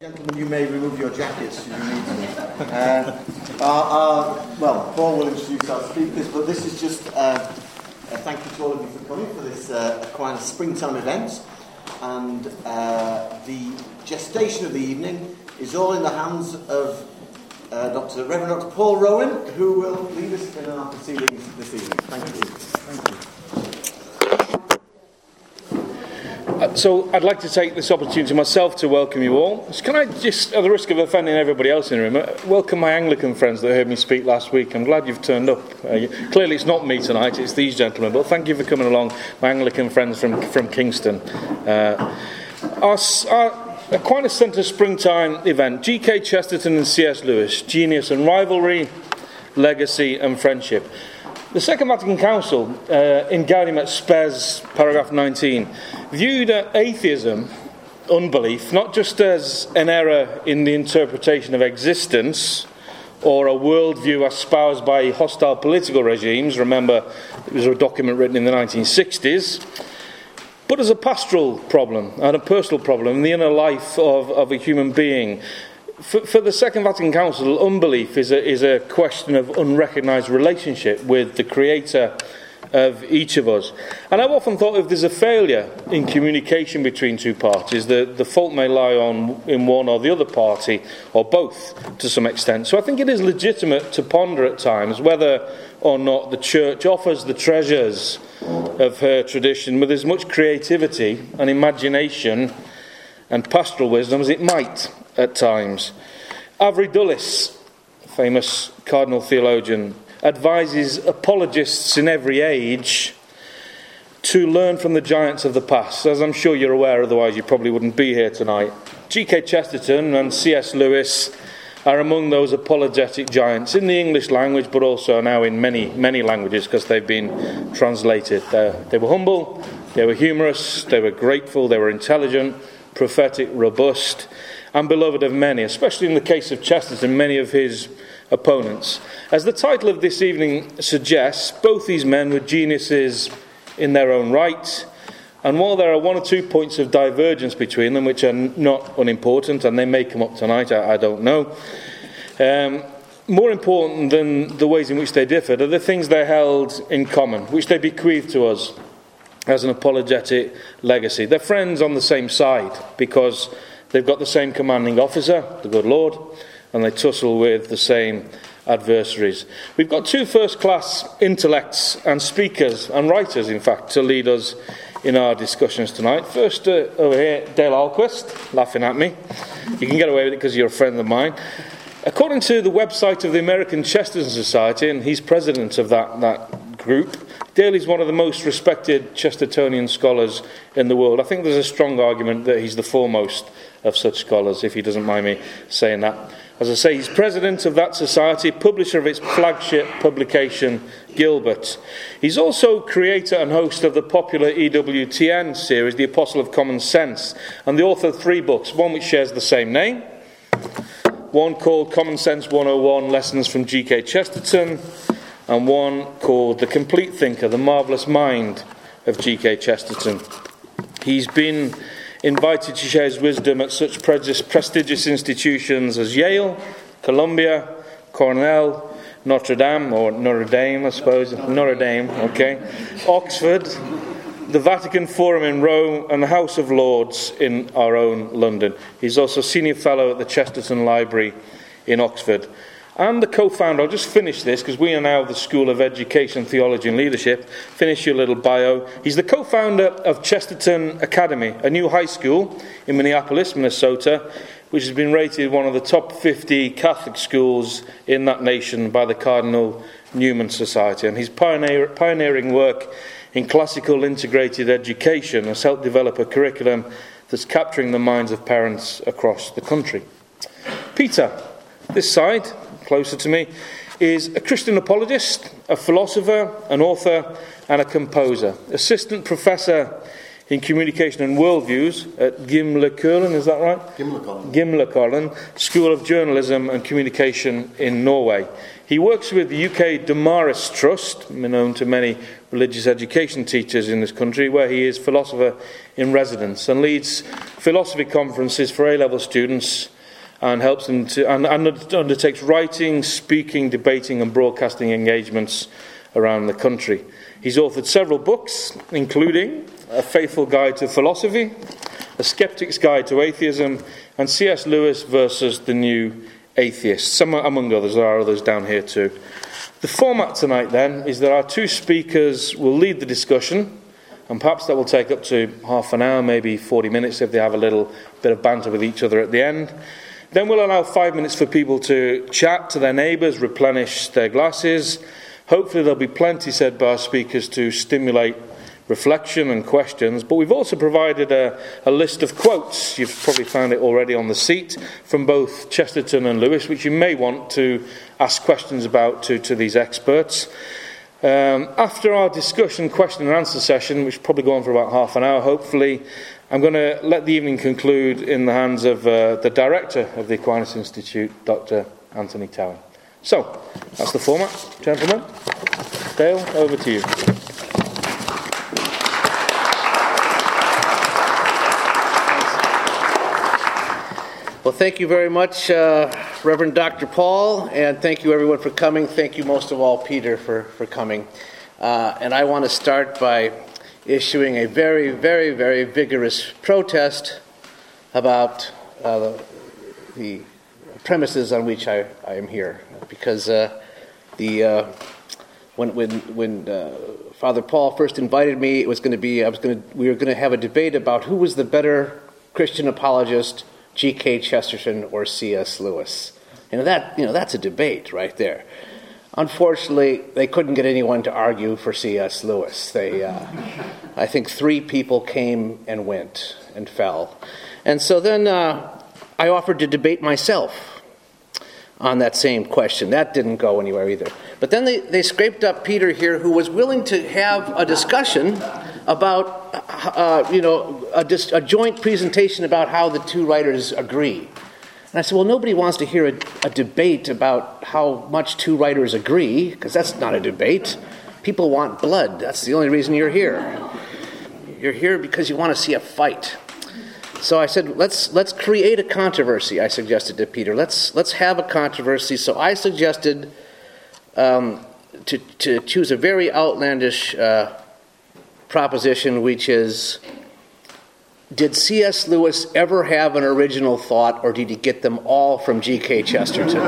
Gentlemen, you may remove your jackets if you need to. Uh, our, our, well, Paul will introduce our speakers, but this is just uh, a thank you to all of you for coming for this uh, quite a springtime event. And uh, the gestation of the evening is all in the hands of uh, Dr. Reverend Dr. Paul Rowan, who will lead us in our proceedings this evening. Thank you. Thank you. Uh, so I'd like to take this opportunity myself to welcome you all. Can I just, at the risk of offending everybody else in the room, uh, welcome my Anglican friends that heard me speak last week. I'm glad you've turned up. Uh, clearly, it's not me tonight; it's these gentlemen. But thank you for coming along, my Anglican friends from from Kingston. Uh, our, our, quite a centre springtime event. G.K. Chesterton and C.S. Lewis, genius and rivalry, legacy and friendship. The Second Vatican Council, uh, in Gaudium et Spes, paragraph 19, viewed atheism, unbelief, not just as an error in the interpretation of existence or a worldview espoused by hostile political regimes. Remember, it was a document written in the 1960s. But as a pastoral problem and a personal problem in the inner life of, of a human being, for, for, the Second Vatican Council, unbelief is a, is a question of unrecognized relationship with the Creator of each of us. And I've often thought if there's a failure in communication between two parties, the, the fault may lie on in one or the other party, or both to some extent. So I think it is legitimate to ponder at times whether or not the church offers the treasures of her tradition with as much creativity and imagination and pastoral wisdom as it might at times. Avery Dulles, famous cardinal theologian, advises apologists in every age to learn from the giants of the past. As I'm sure you're aware, otherwise, you probably wouldn't be here tonight. G.K. Chesterton and C.S. Lewis are among those apologetic giants in the English language, but also now in many, many languages because they've been translated. They're, they were humble, they were humorous, they were grateful, they were intelligent, prophetic, robust, and beloved of many, especially in the case of Chesterton, many of his opponents. As the title of this evening suggests, both these men were geniuses in their own right. And while there are one or two points of divergence between them, which are not unimportant, and they may come up tonight, I, I don't know, um, more important than the ways in which they differed are the things they held in common, which they bequeathed to us as an apologetic legacy. They're friends on the same side because they've got the same commanding officer, the good Lord, and they tussle with the same adversaries. We've got two first class intellects and speakers, and writers, in fact, to lead us in our discussions tonight. First, uh, over here, Dale Ahlquist, laughing at me. You can get away with it because you're a friend of mine. According to the website of the American Chesterton Society, and he's president of that, that group, Dale is one of the most respected Chestertonian scholars in the world. I think there's a strong argument that he's the foremost of such scholars, if he doesn't mind me saying that. As I say, he's president of that society, publisher of its flagship publication, Gilbert. He's also creator and host of the popular EWTN series, The Apostle of Common Sense, and the author of three books, one which shares the same name, one called Common Sense 101 Lessons from G.K. Chesterton, and one called The Complete Thinker, The Marvellous Mind of G.K. Chesterton. He's been invited to share his wisdom at such prestigious institutions as Yale, Columbia, Cornell, Notre Dame, or Notre Dame, I suppose, Notre Dame, okay, Oxford, the Vatican Forum in Rome, and the House of Lords in our own London. He's also senior fellow at the Chesterton Library in Oxford. I'm the co founder. I'll just finish this because we are now the School of Education, Theology and Leadership. Finish your little bio. He's the co founder of Chesterton Academy, a new high school in Minneapolis, Minnesota, which has been rated one of the top 50 Catholic schools in that nation by the Cardinal Newman Society. And his pioneer, pioneering work in classical integrated education has helped develop a curriculum that's capturing the minds of parents across the country. Peter, this side closer to me, is a Christian apologist, a philosopher, an author, and a composer. Assistant professor in Communication and Worldviews at Gimlekollen, is that right? Gimlekollen. Gimlekollen School of Journalism and Communication in Norway. He works with the UK Damaris Trust, known to many religious education teachers in this country, where he is philosopher in residence and leads philosophy conferences for A level students and helps them to and, and undertakes writing, speaking, debating, and broadcasting engagements around the country. He's authored several books, including A Faithful Guide to Philosophy, A Skeptic's Guide to Atheism, and C.S. Lewis versus the New Atheist. Some, among others, there are others down here too. The format tonight, then, is that our two speakers will lead the discussion, and perhaps that will take up to half an hour, maybe 40 minutes if they have a little bit of banter with each other at the end. Then we'll allow five minutes for people to chat to their neighbours, replenish their glasses. Hopefully, there'll be plenty said by our speakers to stimulate reflection and questions. But we've also provided a, a, list of quotes. You've probably found it already on the seat from both Chesterton and Lewis, which you may want to ask questions about to, to these experts. Um, after our discussion, question and answer session, which will probably go on for about half an hour, hopefully, I'm going to let the evening conclude in the hands of uh, the director of the Aquinas Institute, Dr. Anthony Tower. So, that's the format, gentlemen. Dale, over to you. Well, thank you very much, uh, Reverend Dr. Paul, and thank you everyone for coming. Thank you most of all, Peter, for, for coming. Uh, and I want to start by issuing a very, very, very vigorous protest about uh, the, premises on which I, I am here. Because uh, the, uh, when, when, when uh, Father Paul first invited me, it was going to be, I was going to, we were going to have a debate about who was the better Christian apologist, G.K. Chesterton or C.S. Lewis. And that, you know, that's a debate right there. Unfortunately, they couldn't get anyone to argue for C.S. Lewis. They, uh, I think three people came and went and fell. And so then uh, I offered to debate myself on that same question. That didn't go anywhere either. But then they, they scraped up Peter here, who was willing to have a discussion about, uh, you know, a, a joint presentation about how the two writers agree. And I said, Well, nobody wants to hear a, a debate about how much two writers agree, because that's not a debate. People want blood. That's the only reason you're here. You're here because you want to see a fight. So I said, let's, let's create a controversy, I suggested to Peter. Let's, let's have a controversy. So I suggested um, to, to choose a very outlandish uh, proposition, which is did C.S. Lewis ever have an original thought, or did he get them all from G.K. Chesterton?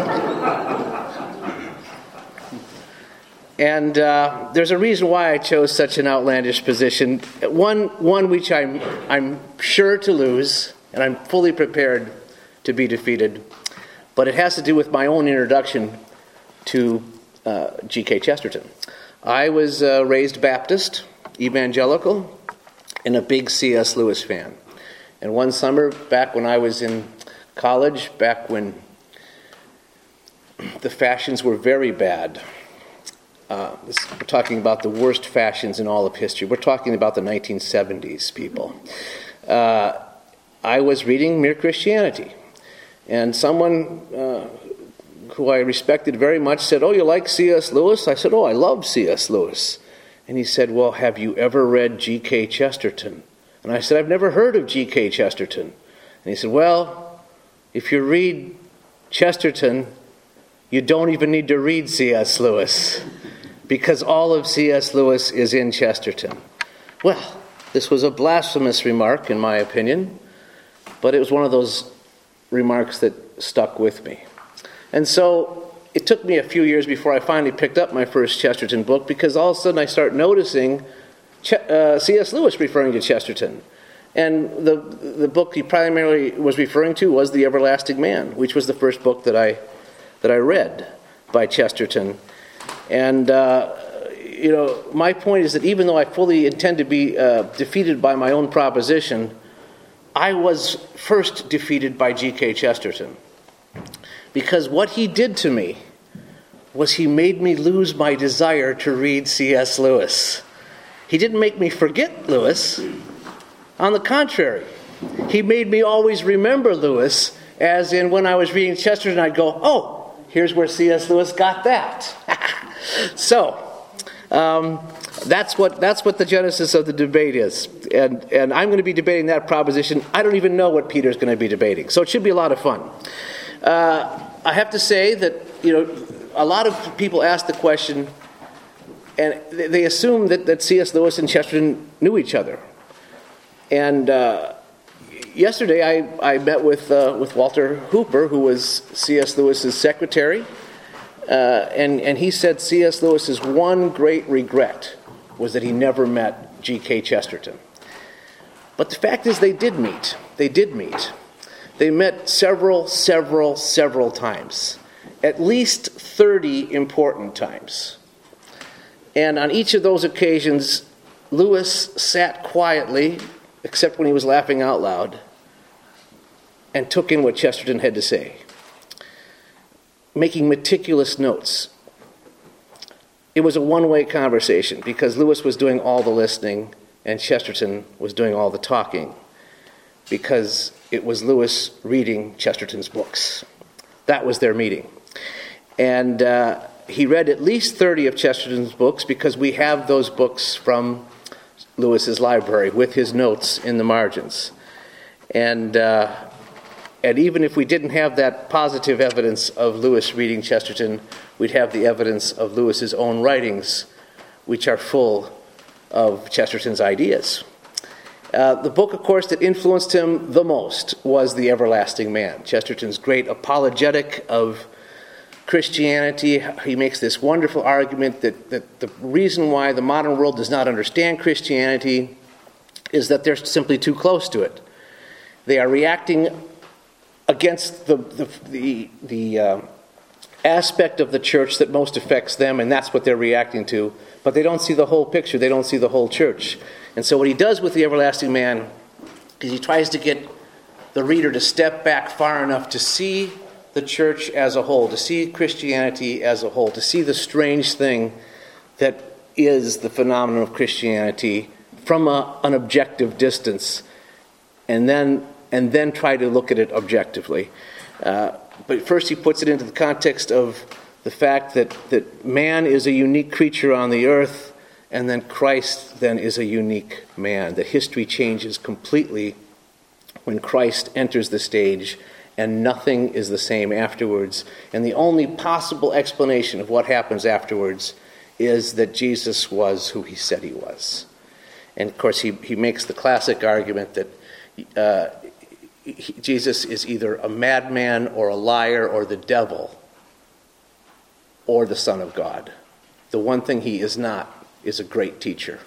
and uh, there's a reason why I chose such an outlandish position. One, one which I'm, I'm sure to lose, and I'm fully prepared to be defeated. But it has to do with my own introduction to uh, G.K. Chesterton. I was uh, raised Baptist, evangelical, and a big C.S. Lewis fan. And one summer, back when I was in college, back when the fashions were very bad, uh, we're talking about the worst fashions in all of history. We're talking about the 1970s, people. Uh, I was reading Mere Christianity, and someone uh, who I respected very much said, Oh, you like C.S. Lewis? I said, Oh, I love C.S. Lewis. And he said, Well, have you ever read G.K. Chesterton? And I said, I've never heard of G.K. Chesterton. And he said, Well, if you read Chesterton, you don't even need to read C.S. Lewis because all of C.S. Lewis is in Chesterton. Well, this was a blasphemous remark, in my opinion, but it was one of those remarks that stuck with me. And so it took me a few years before I finally picked up my first Chesterton book because all of a sudden I start noticing uh, C.S. Lewis referring to Chesterton. And the, the book he primarily was referring to was The Everlasting Man, which was the first book that I, that I read by Chesterton. And, uh, you know, my point is that even though I fully intend to be uh, defeated by my own proposition, I was first defeated by G.K. Chesterton. Because what he did to me was he made me lose my desire to read C.S. Lewis. He didn't make me forget Lewis, On the contrary, he made me always remember Lewis, as in when I was reading Chesterton, I'd go, oh, here's where C.S. Lewis got that. so, um, that's what, that's what the genesis of the debate is. And, and I'm going to be debating that proposition. I don't even know what Peter's going to be debating. So it should be a lot of fun. Uh, I have to say that, you know, a lot of people ask the question, and they assume that, that C.S. Lewis and Chesterton knew each other. And uh, yesterday I, I met with, uh, with Walter Hooper, who was C.S. Lewis's secretary, uh, and, and he said C.S. Lewis's one great regret was that he never met G.K. Chesterton. But the fact is, they did meet. They did meet. They met several, several, several times, at least 30 important times. And on each of those occasions, Lewis sat quietly, except when he was laughing out loud, and took in what Chesterton had to say, making meticulous notes, it was a one way conversation because Lewis was doing all the listening and Chesterton was doing all the talking because it was Lewis reading Chesterton's books. That was their meeting. And uh, he read at least 30 of Chesterton's books because we have those books from Lewis's library with his notes in the margins. And, uh, and even if we didn't have that positive evidence of Lewis reading Chesterton, we'd have the evidence of Lewis's own writings, which are full of Chesterton's ideas. Uh, the book, of course, that influenced him the most was The Everlasting Man, Chesterton's great apologetic of Christianity. He makes this wonderful argument that, that the reason why the modern world does not understand Christianity is that they're simply too close to it. They are reacting against the, the, the, the uh, aspect of the church that most affects them, and that's what they're reacting to. But they don't see the whole picture, they don't see the whole church. And so, what he does with the everlasting man is he tries to get the reader to step back far enough to see the church as a whole, to see Christianity as a whole, to see the strange thing that is the phenomenon of Christianity from a, an objective distance, and then and then try to look at it objectively. Uh, but first, he puts it into the context of the fact that, that man is a unique creature on the earth, and then Christ then is a unique man. That history changes completely when Christ enters the stage, and nothing is the same afterwards. And the only possible explanation of what happens afterwards is that Jesus was who he said he was. And of course, he, he makes the classic argument that uh, Jesus is either a madman or a liar or the devil or the Son of God. The one thing he is not is a great teacher.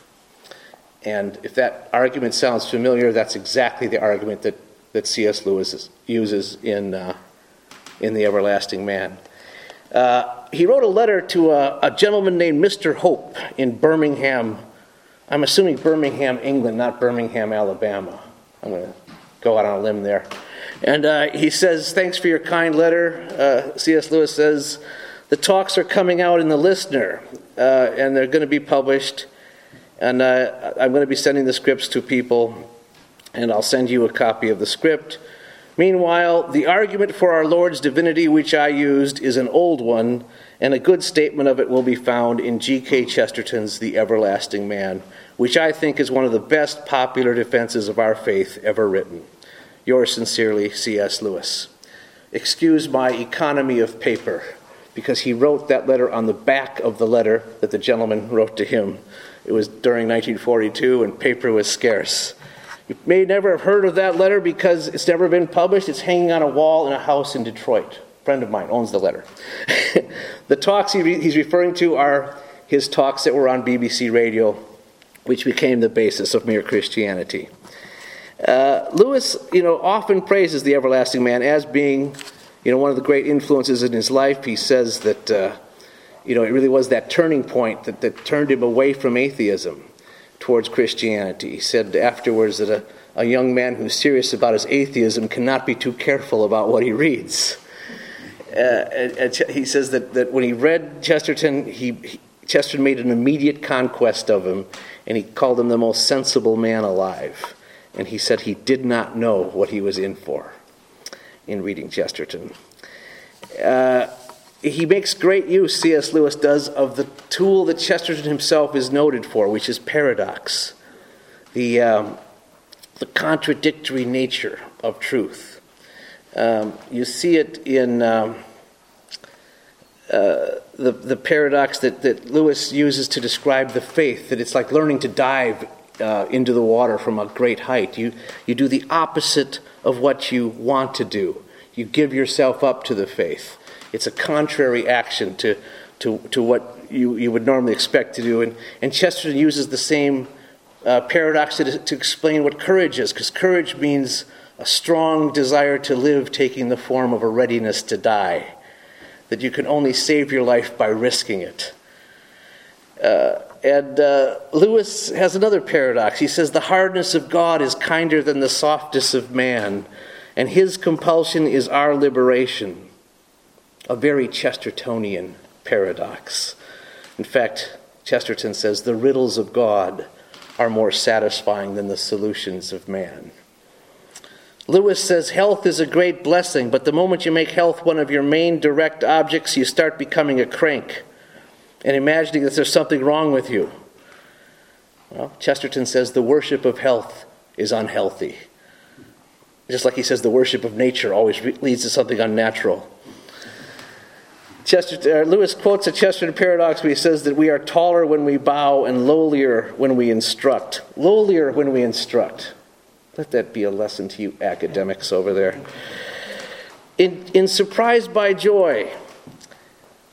And if that argument sounds familiar, that's exactly the argument that, that C.S. Lewis uses in, uh, in The Everlasting Man. Uh, he wrote a letter to a, a, gentleman named Mr. Hope in Birmingham. I'm assuming Birmingham, England, not Birmingham, Alabama. I'm going to go out on a limb there. And uh, he says, Thanks for your kind letter. Uh, C.S. Lewis says, The talks are coming out in the Listener, uh, and they're going to be published. And uh, I'm going to be sending the scripts to people, and I'll send you a copy of the script. Meanwhile, the argument for our Lord's divinity, which I used, is an old one, and a good statement of it will be found in G.K. Chesterton's The Everlasting Man, which I think is one of the best popular defenses of our faith ever written. Yours sincerely, C.S. Lewis. Excuse my economy of paper, because he wrote that letter on the back of the letter that the gentleman wrote to him. It was during 1942, and paper was scarce. You may never have heard of that letter because it's never been published. It's hanging on a wall in a house in Detroit. A friend of mine owns the letter. the talks he's referring to are his talks that were on BBC Radio, which became the basis of Mere Christianity. Uh, Lewis, you know, often praises the everlasting man as being, you know, one of the great influences in his life. He says that, uh, you know, it really was that turning point that, that turned him away from atheism towards Christianity. He said afterwards that a, a young man who's serious about his atheism cannot be too careful about what he reads. Uh, he says that, that when he read Chesterton, he, he, Chesterton made an immediate conquest of him, and he called him the most sensible man alive. and he said he did not know what he was in for in reading Chesterton. Uh, he makes great use, C.S. Lewis does, of the tool that Chesterton himself is noted for, which is paradox, the, um, the contradictory nature of truth. Um, you see it in um, uh, the, the paradox that, that Lewis uses to describe the faith, that it's like learning to dive uh, into the water from a great height. You, you do the opposite of what you want to do, you give yourself up to the faith. It's a contrary action to, to, to what you, you would normally expect to do. And, and Chesterton uses the same uh, paradox to, to explain what courage is, because courage means a strong desire to live taking the form of a readiness to die, that you can only save your life by risking it. Uh, and uh, Lewis has another paradox. He says, The hardness of God is kinder than the softness of man, and his compulsion is our liberation a very Chestertonian paradox. In fact, Chesterton says the riddles of God are more satisfying than the solutions of man. Lewis says health is a great blessing, but the moment you make health one of your main direct objects, you start becoming a crank and imagining that there's something wrong with you. Well, Chesterton says the worship of health is unhealthy. Just like he says the worship of nature always leads to something unnatural. Chester, uh, Lewis quotes a Chesterton paradox where he says that we are taller when we bow and lowlier when we instruct. Lowlier when we instruct. Let that be a lesson to you academics over there. In, in Surprised by Joy,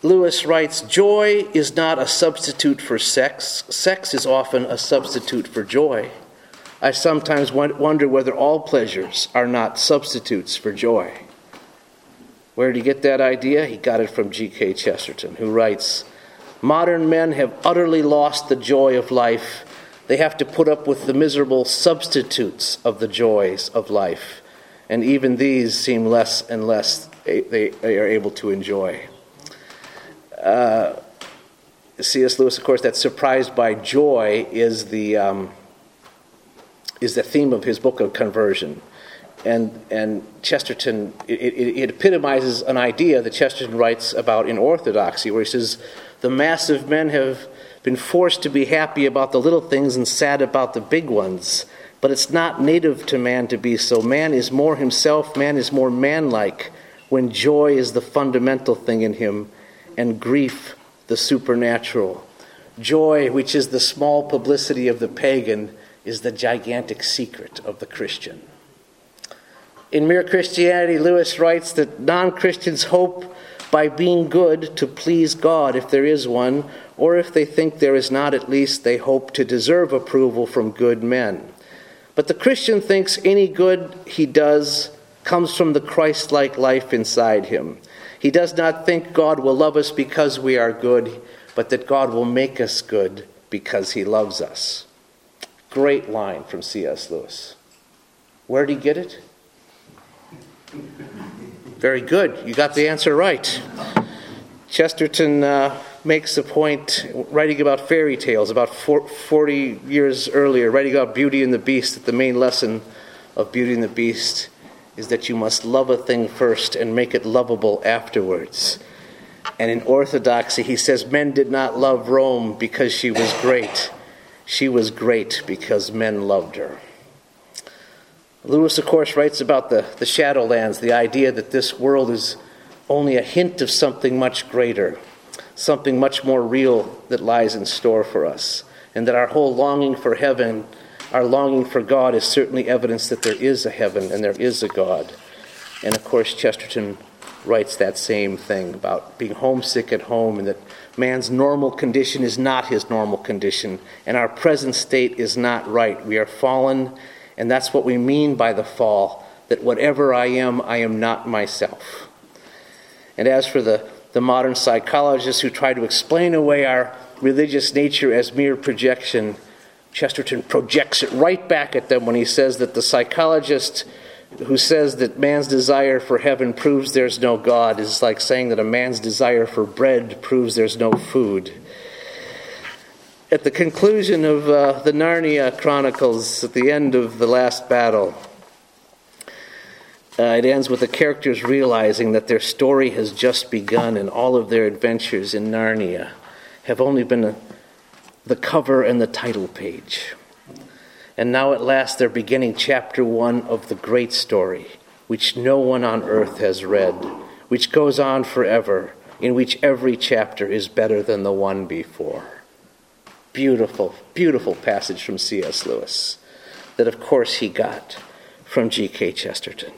Lewis writes Joy is not a substitute for sex, sex is often a substitute for joy. I sometimes wonder whether all pleasures are not substitutes for joy. Where did he get that idea? He got it from G.K. Chesterton, who writes Modern men have utterly lost the joy of life. They have to put up with the miserable substitutes of the joys of life. And even these seem less and less they, they are able to enjoy. Uh, C.S. Lewis, of course, that surprised by joy is the, um, is the theme of his book of conversion and and Chesterton it, it, it, epitomizes an idea that Chesterton writes about in Orthodoxy, where he says the massive men have been forced to be happy about the little things and sad about the big ones. But it's not native to man to be so. Man is more himself. Man is more manlike when joy is the fundamental thing in him, and grief the supernatural. Joy, which is the small publicity of the pagan, is the gigantic secret of the Christian. In Mere Christianity, Lewis writes that non Christians hope by being good to please God if there is one, or if they think there is not, at least they hope to deserve approval from good men. But the Christian thinks any good he does comes from the Christ like life inside him. He does not think God will love us because we are good, but that God will make us good because he loves us. Great line from C.S. Lewis. Where did he get it? Very good. You got the answer right. Chesterton uh, makes a point writing about fairy tales about 40 years earlier, writing about Beauty and the Beast, that the main lesson of Beauty and the Beast is that you must love a thing first and make it lovable afterwards. And in Orthodoxy, he says men did not love Rome because she was great. She was great because men loved her. Lewis, of course, writes about the, the Shadowlands, the idea that this world is only a hint of something much greater, something much more real that lies in store for us, and that our whole longing for heaven, our longing for God, is certainly evidence that there is a heaven and there is a God. And of course, Chesterton writes that same thing about being homesick at home and that man's normal condition is not his normal condition, and our present state is not right. We are fallen and that's what we mean by the fall that whatever I am, I am not myself. And as for the, the modern psychologists who try to explain away our religious nature as mere projection, Chesterton projects it right back at them when he says that the psychologist who says that man's desire for heaven proves there's no God is like saying that a man's desire for bread proves there's no food. at the conclusion of uh, the Narnia Chronicles, at the end of the last battle, uh, it ends with the characters realizing that their story has just begun and all of their adventures in Narnia have only been a, the cover and the title page. And now at last they're beginning chapter one of the great story, which no one on earth has read, which goes on forever, in which every chapter is better than the one before. Beautiful, beautiful passage from C.S. Lewis that, of course, he got from G.K. Chesterton.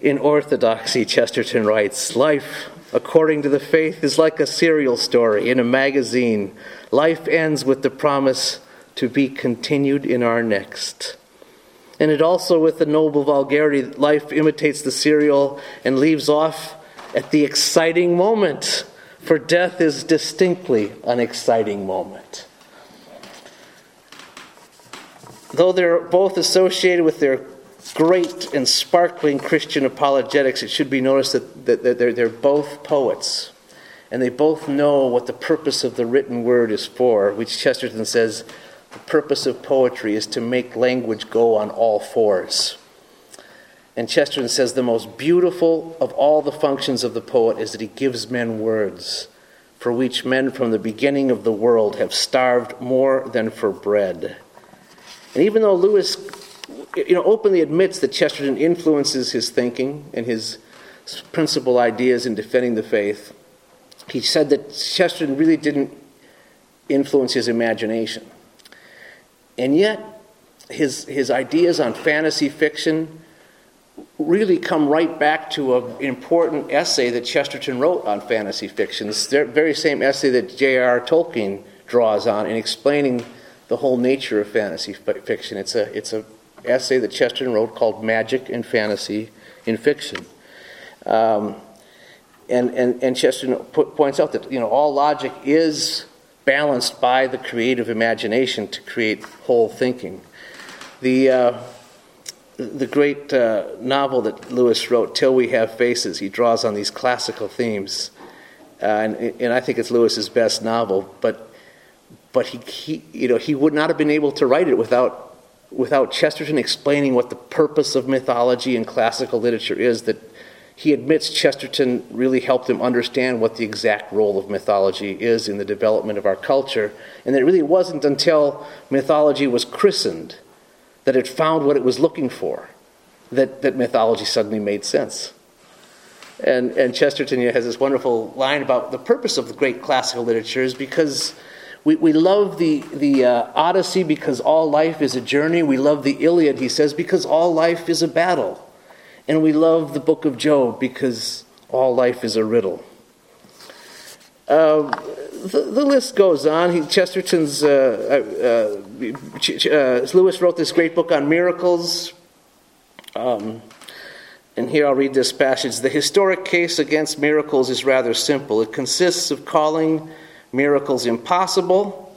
In Orthodoxy, Chesterton writes Life, according to the faith, is like a serial story in a magazine. Life ends with the promise to be continued in our next. And it also, with the noble vulgarity, life imitates the serial and leaves off at the exciting moment, for death is distinctly an exciting moment. Though they're both associated with their great and sparkling Christian apologetics, it should be noticed that, that, they're both poets. And they both know what the purpose of the written word is for, which Chesterton says the purpose of poetry is to make language go on all fours. And Chesterton says the most beautiful of all the functions of the poet is that he gives men words, for which men from the beginning of the world have starved more than for bread. And even though Lewis you know, openly admits that Chesterton influences his thinking and his principal ideas in defending the faith, he said that Chesterton really didn't influence his imagination. And yet, his, his ideas on fantasy fiction really come right back to an important essay that Chesterton wrote on fantasy fiction. It's the very same essay that J.R.R. Tolkien draws on in explaining the whole nature of fantasy fiction. It's a it's a essay that Chesterton wrote called "Magic and Fantasy in Fiction," um, and, and and Chesterton points out that you know all logic is balanced by the creative imagination to create whole thinking. The uh, the great uh, novel that Lewis wrote, Till We Have Faces, he draws on these classical themes. Uh, and, and I think it's Lewis's best novel, but but he, he, you know, he would not have been able to write it without, without Chesterton explaining what the purpose of mythology and classical literature is. That he admits Chesterton really helped him understand what the exact role of mythology is in the development of our culture, and that it really wasn't until mythology was christened that it found what it was looking for that, that mythology suddenly made sense. And, and Chesterton has this wonderful line about the purpose of the great classical literature is because we, we love the, the uh, Odyssey because all life is a journey. We love the Iliad, he says, because all life is a battle. And we love the book of Job because all life is a riddle. Uh, the, the, list goes on. He, Chesterton's, uh, uh, uh, Lewis wrote this great book on miracles. Um, and here I'll read this passage. The historic case against miracles is rather simple. It consists of calling miracles impossible,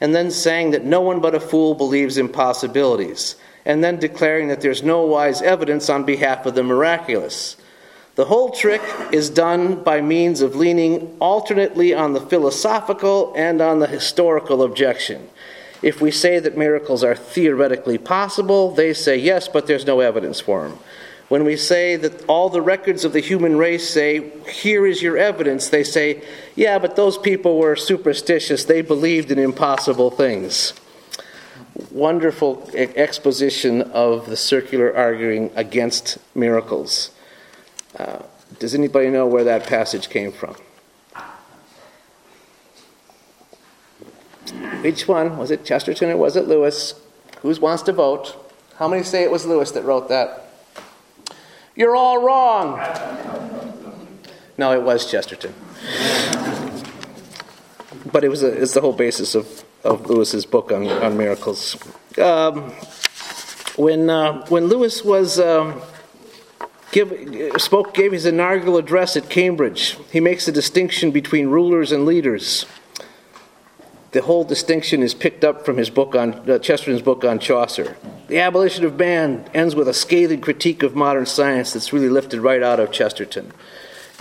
and then saying that no one but a fool believes impossibilities, and then declaring that there's no wise evidence on behalf of the miraculous. The whole trick is done by means of leaning alternately on the philosophical and on the historical objection. If we say that miracles are theoretically possible, they say yes, but there's no evidence for them. When we say that all the records of the human race say, here is your evidence, they say, yeah, but those people were superstitious. They believed in impossible things. Wonderful exposition of the circular arguing against miracles. Uh, does anybody know where that passage came from? Which one? Was it Chesterton or was it Lewis? Who wants to vote? How many say it was Lewis that wrote that? You're all wrong. No, it was Chesterton. But it was a, it's the whole basis of, of Lewis's book on, on miracles. Um, when, uh, when Lewis was um, give, spoke, gave his inaugural address at Cambridge, he makes a distinction between rulers and leaders. The whole distinction is picked up from his book on uh, Chesterton's book on Chaucer. The abolition of man ends with a scathing critique of modern science that's really lifted right out of Chesterton.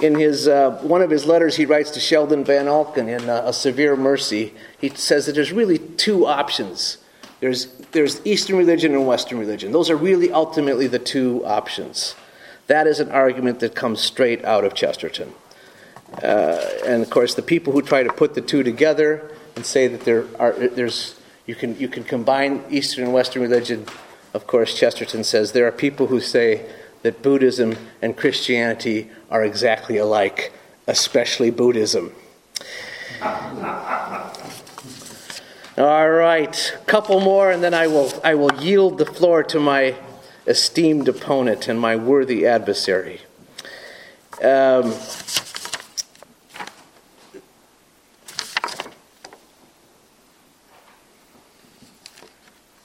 In his, uh, one of his letters he writes to Sheldon Vanauken in uh, A Severe Mercy, he says that there's really two options. There's, there's Eastern religion and Western religion. Those are really ultimately the two options. That is an argument that comes straight out of Chesterton. Uh, and of course, the people who try to put the two together and say that there are, there's, you, can, you can combine Eastern and Western religion, of course, Chesterton says there are people who say that Buddhism and Christianity are exactly alike, especially Buddhism. All right, couple more, and then I will, I will yield the floor to my esteemed opponent and my worthy adversary. Um,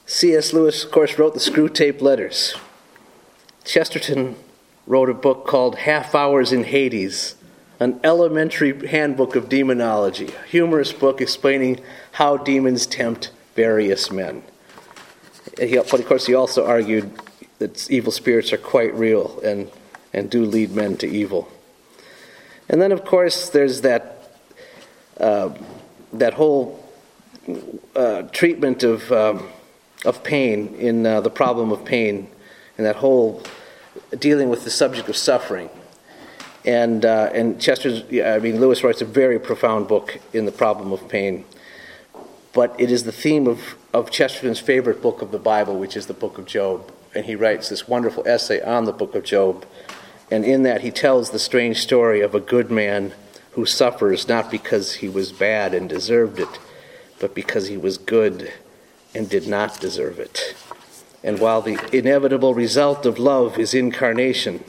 C.S. Lewis, of course, wrote the Screwtape Letters. Chesterton wrote a book called Half Hours in Hades, an elementary handbook of demonology, a humorous book explaining how demons tempt various men. He, but of course, he also argued that evil spirits are quite real and, and do lead men to evil. And then, of course, there's that, uh, that whole uh, treatment of, um, of pain in uh, the problem of pain, and that whole dealing with the subject of suffering. And, uh, and Chester's, I mean, Lewis writes a very profound book in The Problem of Pain. But it is the theme of, of Chesterton's favorite book of the Bible, which is the book of Job. And he writes this wonderful essay on the book of Job. And in that, he tells the strange story of a good man who suffers not because he was bad and deserved it, but because he was good and did not deserve it. And while the inevitable result of love is incarnation,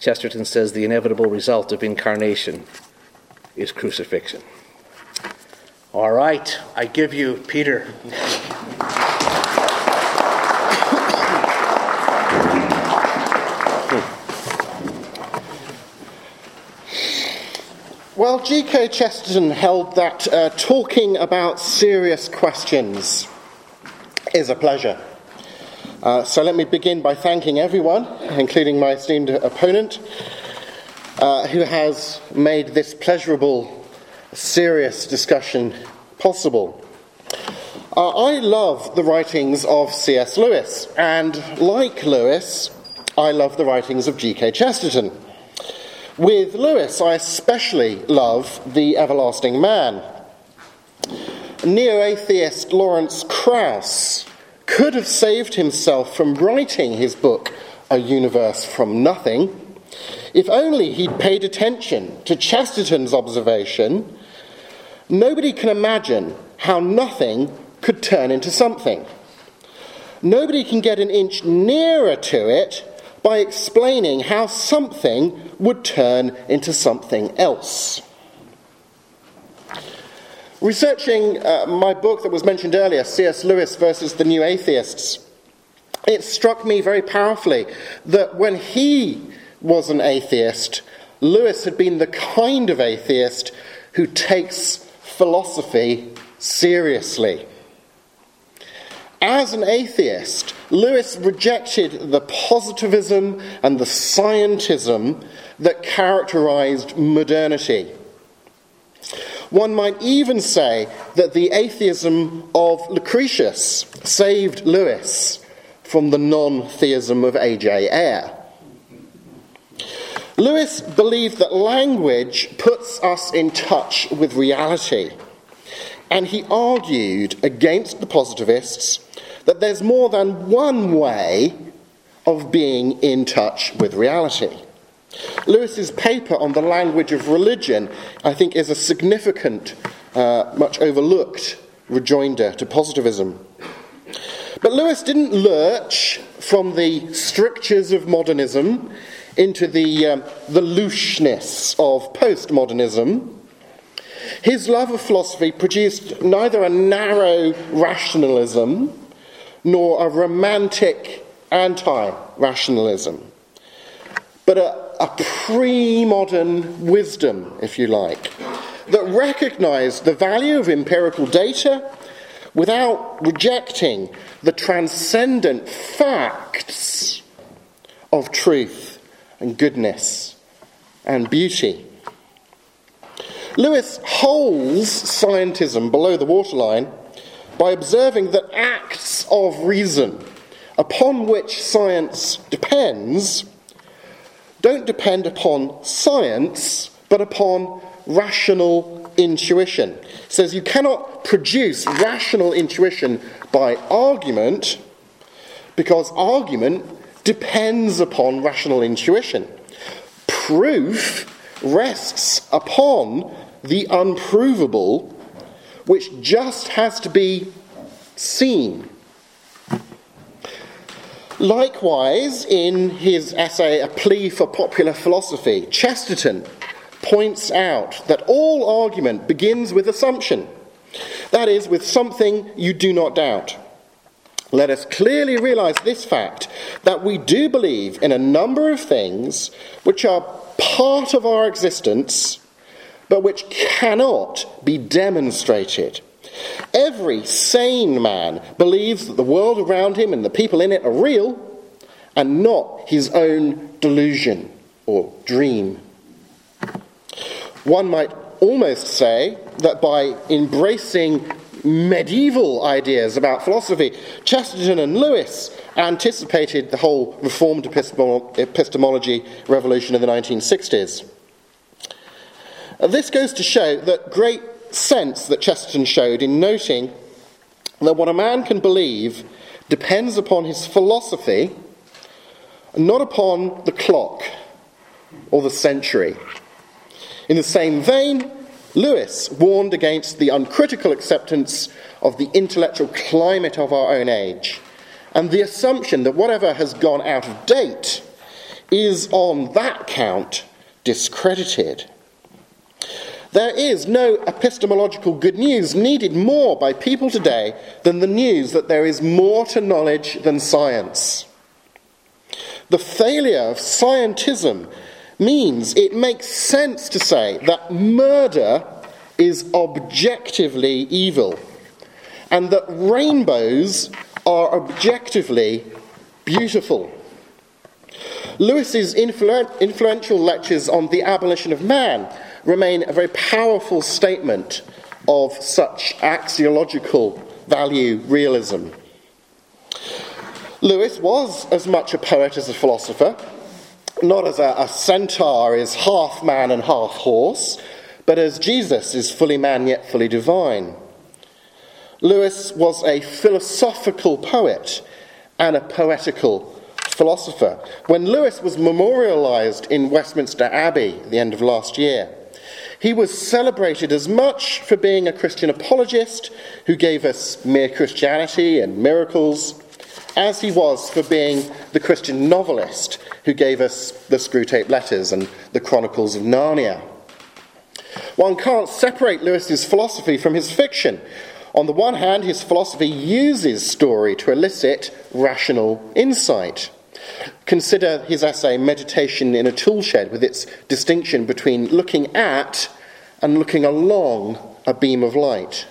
Chesterton says the inevitable result of incarnation is crucifixion. All right, I give you Peter. Well, G.K. Chesterton held that uh, talking about serious questions is a pleasure. Uh, so let me begin by thanking everyone, including my esteemed opponent, uh, who has made this pleasurable, serious discussion possible. Uh, I love the writings of C.S. Lewis, and like Lewis, I love the writings of G.K. Chesterton. With Lewis, I especially love The Everlasting Man. Neo atheist Lawrence Krauss could have saved himself from writing his book, A Universe from Nothing, if only he'd paid attention to Chesterton's observation. Nobody can imagine how nothing could turn into something. Nobody can get an inch nearer to it by explaining how something would turn into something else. Researching uh, my book that was mentioned earlier, C.S. Lewis versus the New Atheists, it struck me very powerfully that when he was an atheist, Lewis had been the kind of atheist who takes philosophy seriously. As an atheist, Lewis rejected the positivism and the scientism that characterized modernity. One might even say that the atheism of Lucretius saved Lewis from the non theism of A.J. Ayer. Lewis believed that language puts us in touch with reality, and he argued against the positivists that there's more than one way of being in touch with reality. Lewis's paper on the language of religion, I think, is a significant, uh, much overlooked rejoinder to positivism. But Lewis didn't lurch from the strictures of modernism into the, um, the looseness of postmodernism. His love of philosophy produced neither a narrow rationalism nor a romantic anti rationalism, but a, a pre modern wisdom, if you like, that recognized the value of empirical data without rejecting the transcendent facts of truth and goodness and beauty. Lewis holds scientism below the waterline by observing that acts of reason upon which science depends don't depend upon science but upon rational intuition. He says you cannot produce rational intuition by argument because argument depends upon rational intuition. Proof rests upon the unprovable, which just has to be seen. Likewise, in his essay, A Plea for Popular Philosophy, Chesterton points out that all argument begins with assumption, that is, with something you do not doubt. Let us clearly realize this fact that we do believe in a number of things which are part of our existence, but which cannot be demonstrated. Every sane man believes that the world around him and the people in it are real and not his own delusion or dream. One might almost say that by embracing medieval ideas about philosophy, Chesterton and Lewis anticipated the whole Reformed epistemology revolution of the 1960s. This goes to show that great sense that Chesterton showed in noting that what a man can believe depends upon his philosophy, not upon the clock or the century. In the same vein, Lewis warned against the uncritical acceptance of the intellectual climate of our own age and the assumption that whatever has gone out of date is on that count discredited. There is no epistemological good news needed more by people today than the news that there is more to knowledge than science. The failure of scientism means it makes sense to say that murder is objectively evil and that rainbows are objectively beautiful. Lewis's influ- influential lectures on the abolition of man remain a very powerful statement of such axiological value realism. Lewis was as much a poet as a philosopher, not as a, a centaur is half man and half horse, but as Jesus is fully man yet fully divine. Lewis was a philosophical poet and a poetical philosopher. When Lewis was memorialized in Westminster Abbey at the end of last year, he was celebrated as much for being a Christian apologist who gave us mere Christianity and miracles as he was for being the Christian novelist who gave us the Screwtape Letters and the Chronicles of Narnia. One can't separate Lewis's philosophy from his fiction. On the one hand, his philosophy uses story to elicit rational insight. Consider his essay Meditation in a Toolshed with its distinction between looking at and looking along a beam of light.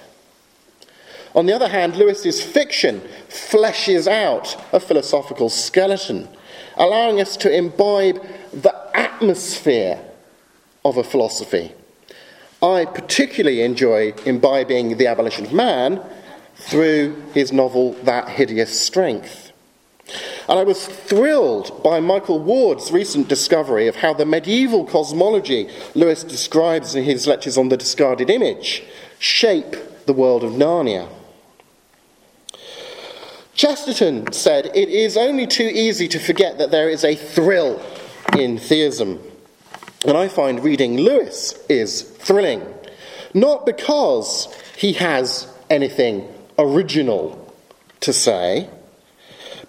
On the other hand, Lewis's fiction fleshes out a philosophical skeleton, allowing us to imbibe the atmosphere of a philosophy. I particularly enjoy imbibing the abolition of man through his novel That Hideous Strength. And I was thrilled by Michael Ward's recent discovery of how the medieval cosmology Lewis describes in his lectures on the discarded image shape the world of Narnia. Chesterton said, It is only too easy to forget that there is a thrill in theism. And I find reading Lewis is thrilling, not because he has anything original to say,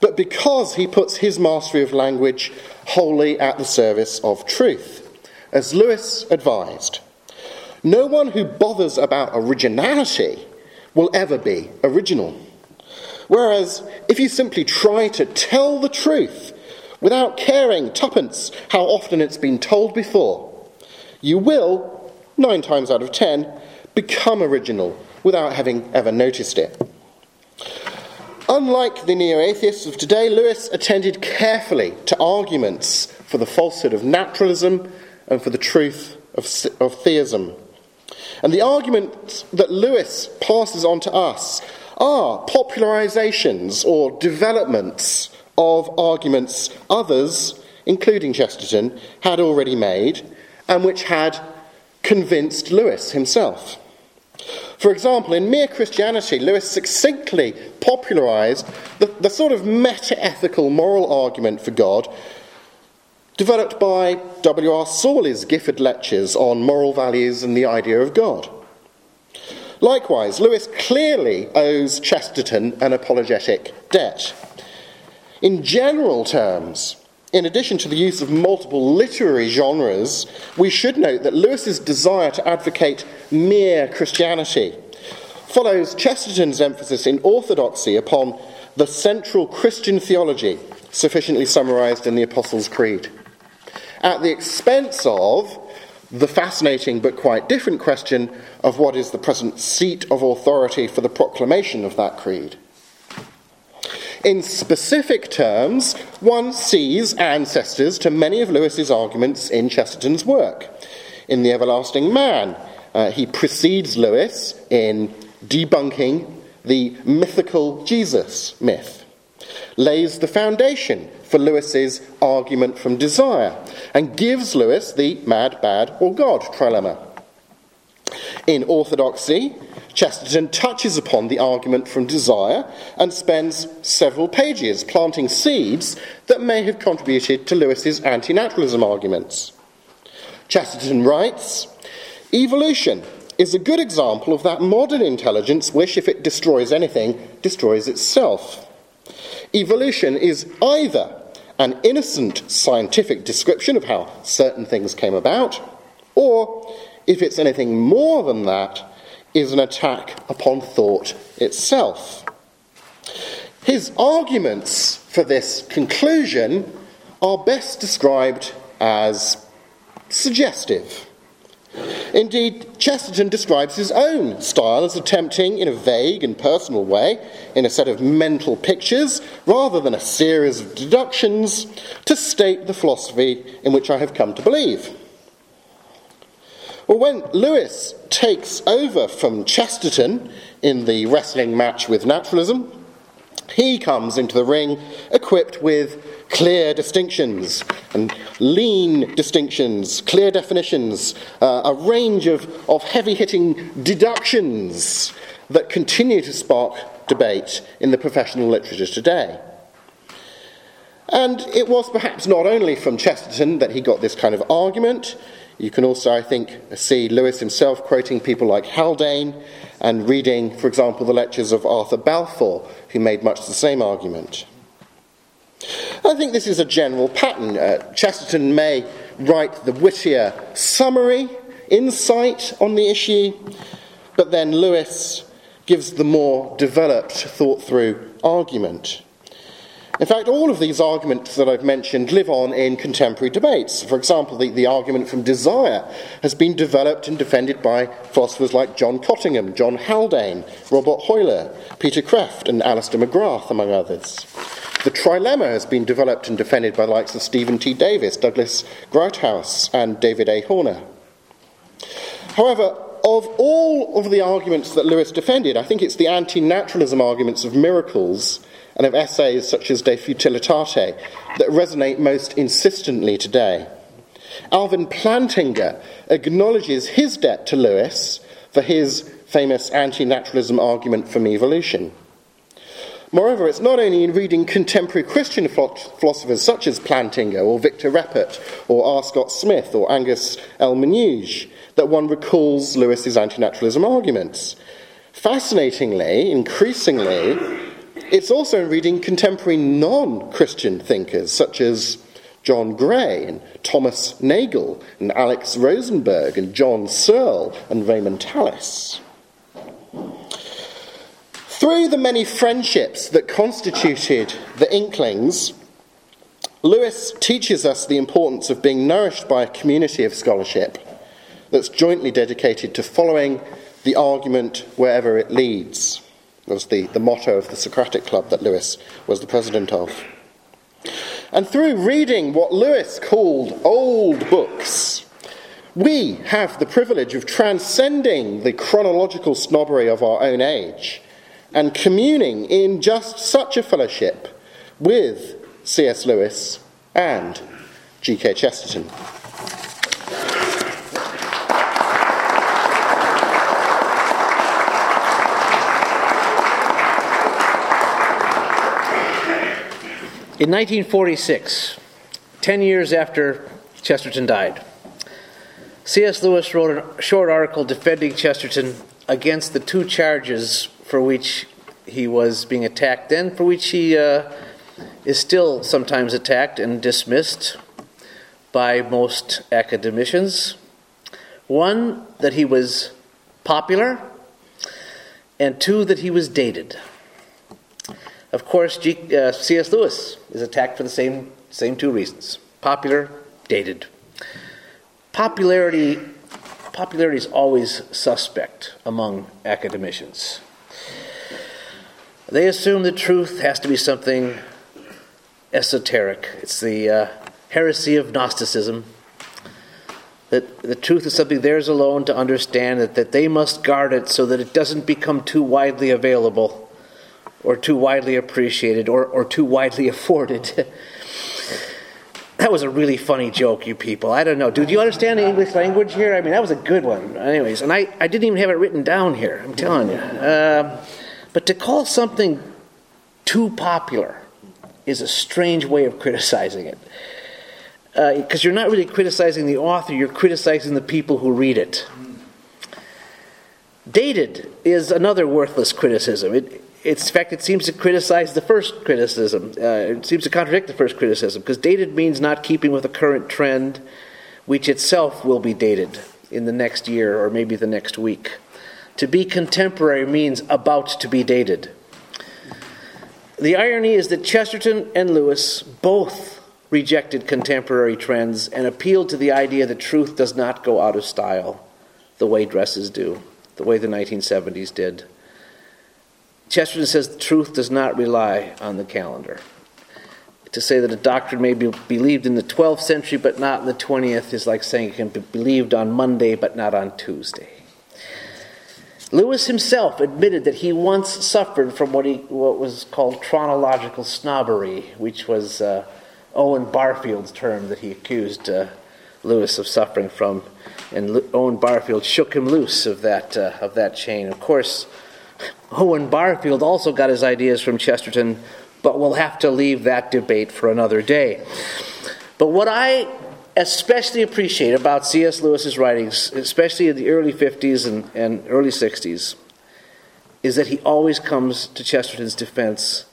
but because he puts his mastery of language wholly at the service of truth. As Lewis advised, no one who bothers about originality will ever be original. Whereas if you simply try to tell the truth without caring tuppence how often it's been told before, you will, nine times out of ten, become original without having ever noticed it. Unlike the neo atheists of today, Lewis attended carefully to arguments for the falsehood of naturalism and for the truth of, of theism. And the arguments that Lewis passes on to us are popularizations or developments of arguments others, including Chesterton, had already made and which had convinced Lewis himself. For example, in Mere Christianity, Lewis succinctly popularized the, the sort of meta ethical moral argument for God developed by W.R. Sorley's Gifford Lectures on moral values and the idea of God. Likewise, Lewis clearly owes Chesterton an apologetic debt. In general terms, in addition to the use of multiple literary genres, we should note that Lewis's desire to advocate mere Christianity follows Chesterton's emphasis in orthodoxy upon the central Christian theology, sufficiently summarized in the Apostles' Creed, at the expense of the fascinating but quite different question of what is the present seat of authority for the proclamation of that creed. In specific terms, one sees ancestors to many of Lewis's arguments in Chesterton's work. In The Everlasting Man, uh, he precedes Lewis in debunking the mythical Jesus myth, lays the foundation for Lewis's argument from desire, and gives Lewis the mad, bad, or God trilemma. In Orthodoxy, Chesterton touches upon the argument from desire and spends several pages planting seeds that may have contributed to Lewis's anti naturalism arguments. Chesterton writes Evolution is a good example of that modern intelligence which, if it destroys anything, destroys itself. Evolution is either an innocent scientific description of how certain things came about, or, if it's anything more than that, is an attack upon thought itself. His arguments for this conclusion are best described as suggestive. Indeed, Chesterton describes his own style as attempting, in a vague and personal way, in a set of mental pictures, rather than a series of deductions, to state the philosophy in which I have come to believe. Well, when Lewis takes over from Chesterton in the wrestling match with naturalism, he comes into the ring equipped with clear distinctions and lean distinctions, clear definitions, uh, a range of, of heavy hitting deductions that continue to spark debate in the professional literature today. And it was perhaps not only from Chesterton that he got this kind of argument. You can also, I think, see Lewis himself quoting people like Haldane and reading, for example, the lectures of Arthur Balfour, who made much the same argument. I think this is a general pattern. Uh, Chesterton may write the wittier summary, insight on the issue, but then Lewis gives the more developed, thought through argument. In fact, all of these arguments that I've mentioned live on in contemporary debates. For example, the, the argument from desire has been developed and defended by philosophers like John Cottingham, John Haldane, Robert Holyer, Peter Kreeft, and Alister McGrath, among others. The trilemma has been developed and defended by the likes of Stephen T. Davis, Douglas Groothuis, and David A. Horner. However, of all of the arguments that Lewis defended, I think it's the anti naturalism arguments of miracles and of essays such as De Futilitate that resonate most insistently today. Alvin Plantinga acknowledges his debt to Lewis for his famous anti naturalism argument from evolution. Moreover, it's not only in reading contemporary Christian philosophers such as Plantinga or Victor Reppert or R. Scott Smith or Angus L. That one recalls Lewis's anti naturalism arguments. Fascinatingly, increasingly, it's also in reading contemporary non Christian thinkers such as John Gray and Thomas Nagel and Alex Rosenberg and John Searle and Raymond Tallis. Through the many friendships that constituted the Inklings, Lewis teaches us the importance of being nourished by a community of scholarship that's jointly dedicated to following the argument wherever it leads. Was the, the motto of the Socratic Club that Lewis was the president of. And through reading what Lewis called old books, We have the privilege of transcending the chronological snobbery of our own age and communing in just such a fellowship with C.S. Lewis and G.K. Chesterton. In 1946, 10 years after Chesterton died, C.S. Lewis wrote a short article defending Chesterton against the two charges for which he was being attacked, then for which he uh, is still sometimes attacked and dismissed by most academicians. One, that he was popular, and two, that he was dated. Of course, G, uh, C.S. Lewis is attacked for the same, same two reasons popular, dated. Popularity, popularity is always suspect among academicians. They assume the truth has to be something esoteric. It's the uh, heresy of Gnosticism. That the truth is something theirs alone to understand, that, that they must guard it so that it doesn't become too widely available or too widely appreciated or, or too widely afforded. that was a really funny joke, you people. I don't know. Do you understand the English language here? I mean, that was a good one. Anyways, and I, I didn't even have it written down here, I'm telling you. Uh, but to call something too popular is a strange way of criticizing it. Because uh, you're not really criticizing the author, you're criticizing the people who read it. Dated is another worthless criticism. It, in fact, it seems to criticize the first criticism. Uh, it seems to contradict the first criticism because dated means not keeping with a current trend, which itself will be dated in the next year or maybe the next week. To be contemporary means about to be dated. The irony is that Chesterton and Lewis both rejected contemporary trends and appealed to the idea that truth does not go out of style the way dresses do, the way the 1970s did. Chesterton says the truth does not rely on the calendar. To say that a doctrine may be believed in the 12th century but not in the 20th is like saying it can be believed on Monday but not on Tuesday. Lewis himself admitted that he once suffered from what, he, what was called chronological snobbery, which was uh, Owen Barfield's term that he accused uh, Lewis of suffering from. And Owen Barfield shook him loose of that, uh, of that chain. Of course, Owen Barfield also got his ideas from Chesterton, but we'll have to leave that debate for another day. But what I especially appreciate about C.S. Lewis's writings, especially in the early 50s and, and early 60s, is that he always comes to Chesterton's defense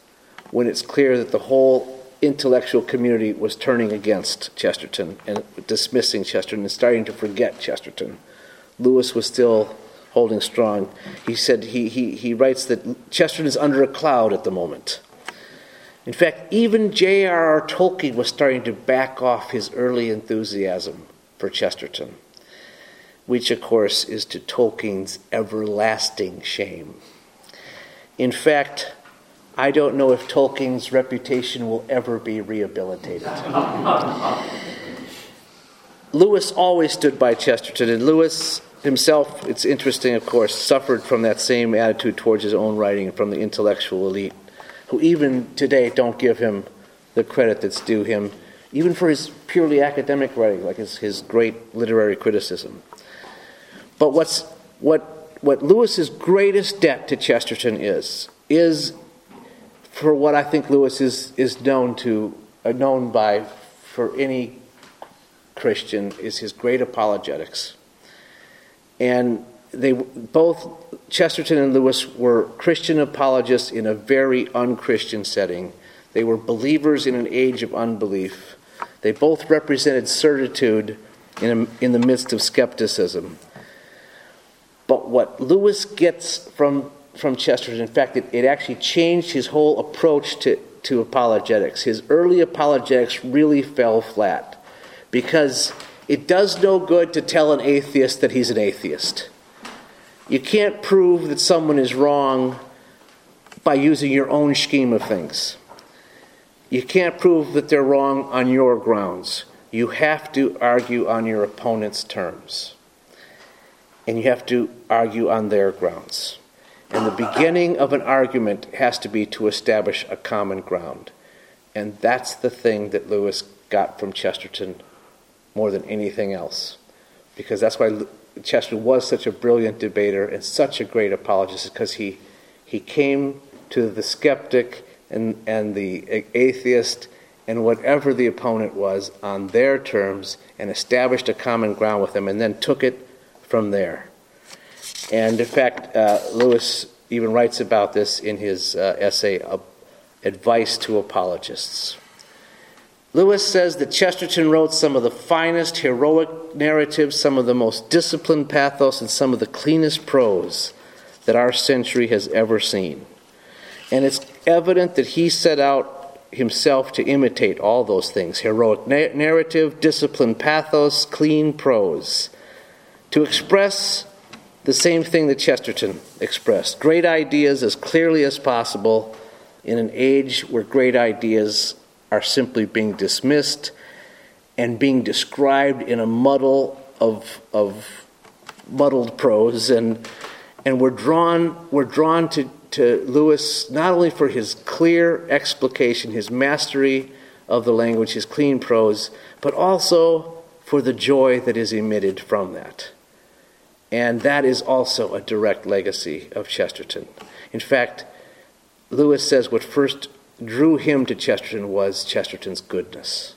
when it's clear that the whole intellectual community was turning against Chesterton and dismissing Chesterton and starting to forget Chesterton. Lewis was still holding strong. He said he, he, he writes that Chesterton is under a cloud at the moment. In fact, even J.R.R. Tolkien was starting to back off his early enthusiasm for Chesterton, which, of course, is to Tolkien's everlasting shame. In fact, I don't know if Tolkien's reputation will ever be rehabilitated. Lewis always stood by Chesterton, and Lewis himself, it's interesting, of course, suffered from that same attitude towards his own writing from the intellectual elite, who even today don't give him the credit that's due him, even for his purely academic writing, like his, his great literary criticism. But what's, what, what Lewis's greatest debt to Chesterton is, is for what I think Lewis is, is known to, uh, known by for any Christian, is his great apologetics. And they both Chesterton and Lewis were Christian apologists in a very unchristian setting. They were believers in an age of unbelief. They both represented certitude in, a, in the midst of skepticism. But what Lewis gets from, from Chesterton, in fact, it, it actually changed his whole approach to, to apologetics. His early apologetics really fell flat because it does no good to tell an atheist that he's an atheist. You can't prove that someone is wrong by using your own scheme of things. You can't prove that they're wrong on your grounds. you have to argue on your opponent's terms. And you have to argue on their grounds. And the beginning of an argument has to be to establish a common ground. And that's the thing that Lewis got from Chesterton more than anything else. Because that's why Chesterton was such a brilliant debater and such a great apologist, because he, he came to the skeptic and, and the atheist and whatever the opponent was on their terms and established a common ground with them and then took it from there. And in fact, uh, Lewis even writes about this in his uh, essay, uh, Advice to Apologists. Lewis says that Chesterton wrote some of the finest heroic narratives, some of the most disciplined pathos, and some of the cleanest prose that our century has ever seen. And it's evident that he set out himself to imitate all those things heroic na- narrative, disciplined pathos, clean prose, to express the same thing that Chesterton expressed great ideas as clearly as possible in an age where great ideas are simply being dismissed and being described in a muddle of, of muddled prose and and we're drawn we're drawn to to Lewis not only for his clear explication, his mastery of the language, his clean prose, but also for the joy that is emitted from that. And that is also a direct legacy of Chesterton. In fact, Lewis says what first drew him to Chesterton was Chesterton's goodness.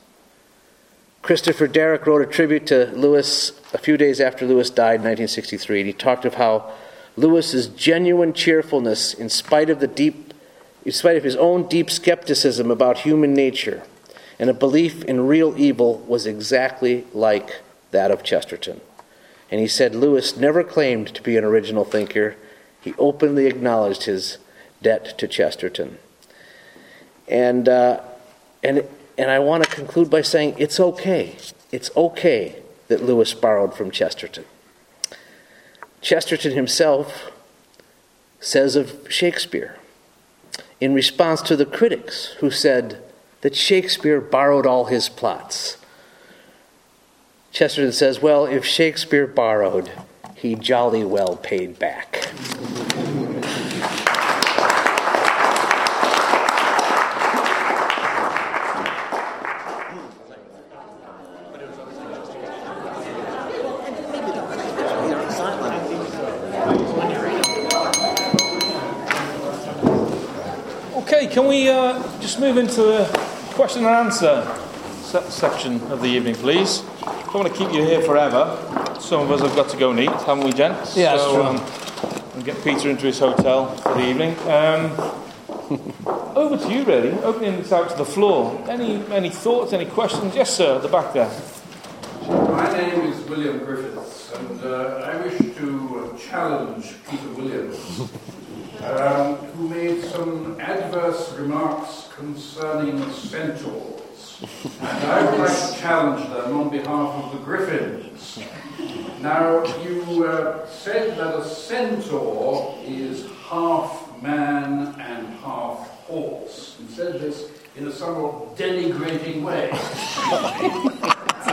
Christopher Derrick wrote a tribute to Lewis a few days after Lewis died in 1963, and he talked of how Lewis's genuine cheerfulness, in spite of the deep, in spite of his own deep skepticism about human nature and a belief in real evil, was exactly like that of Chesterton. And he said Lewis never claimed to be an original thinker. He openly acknowledged his debt to Chesterton. And, uh, and, and I want to conclude by saying it's okay. It's okay that Lewis borrowed from Chesterton. Chesterton himself says of Shakespeare, in response to the critics who said that Shakespeare borrowed all his plots. Chesterton says, Well, if Shakespeare borrowed, he jolly well paid back. can we uh, just move into the question and answer se- section of the evening, please? I don't want to keep you here forever. Some of us have got to go and eat, haven't we, gents? Yeah, so, true. Um, and get Peter into his hotel for the evening. Um, over to you, really. Opening this out to the floor. Any any thoughts? Any questions? Yes, sir. At the back there. My name is William Griffiths, and uh, I wish to challenge Peter Williams um, who made some adverse remarks concerning centaurs. And I would like to challenge them on behalf of the Griffins. Now, you uh, said that a centaur is half man and half horse. You said this in a somewhat denigrating way.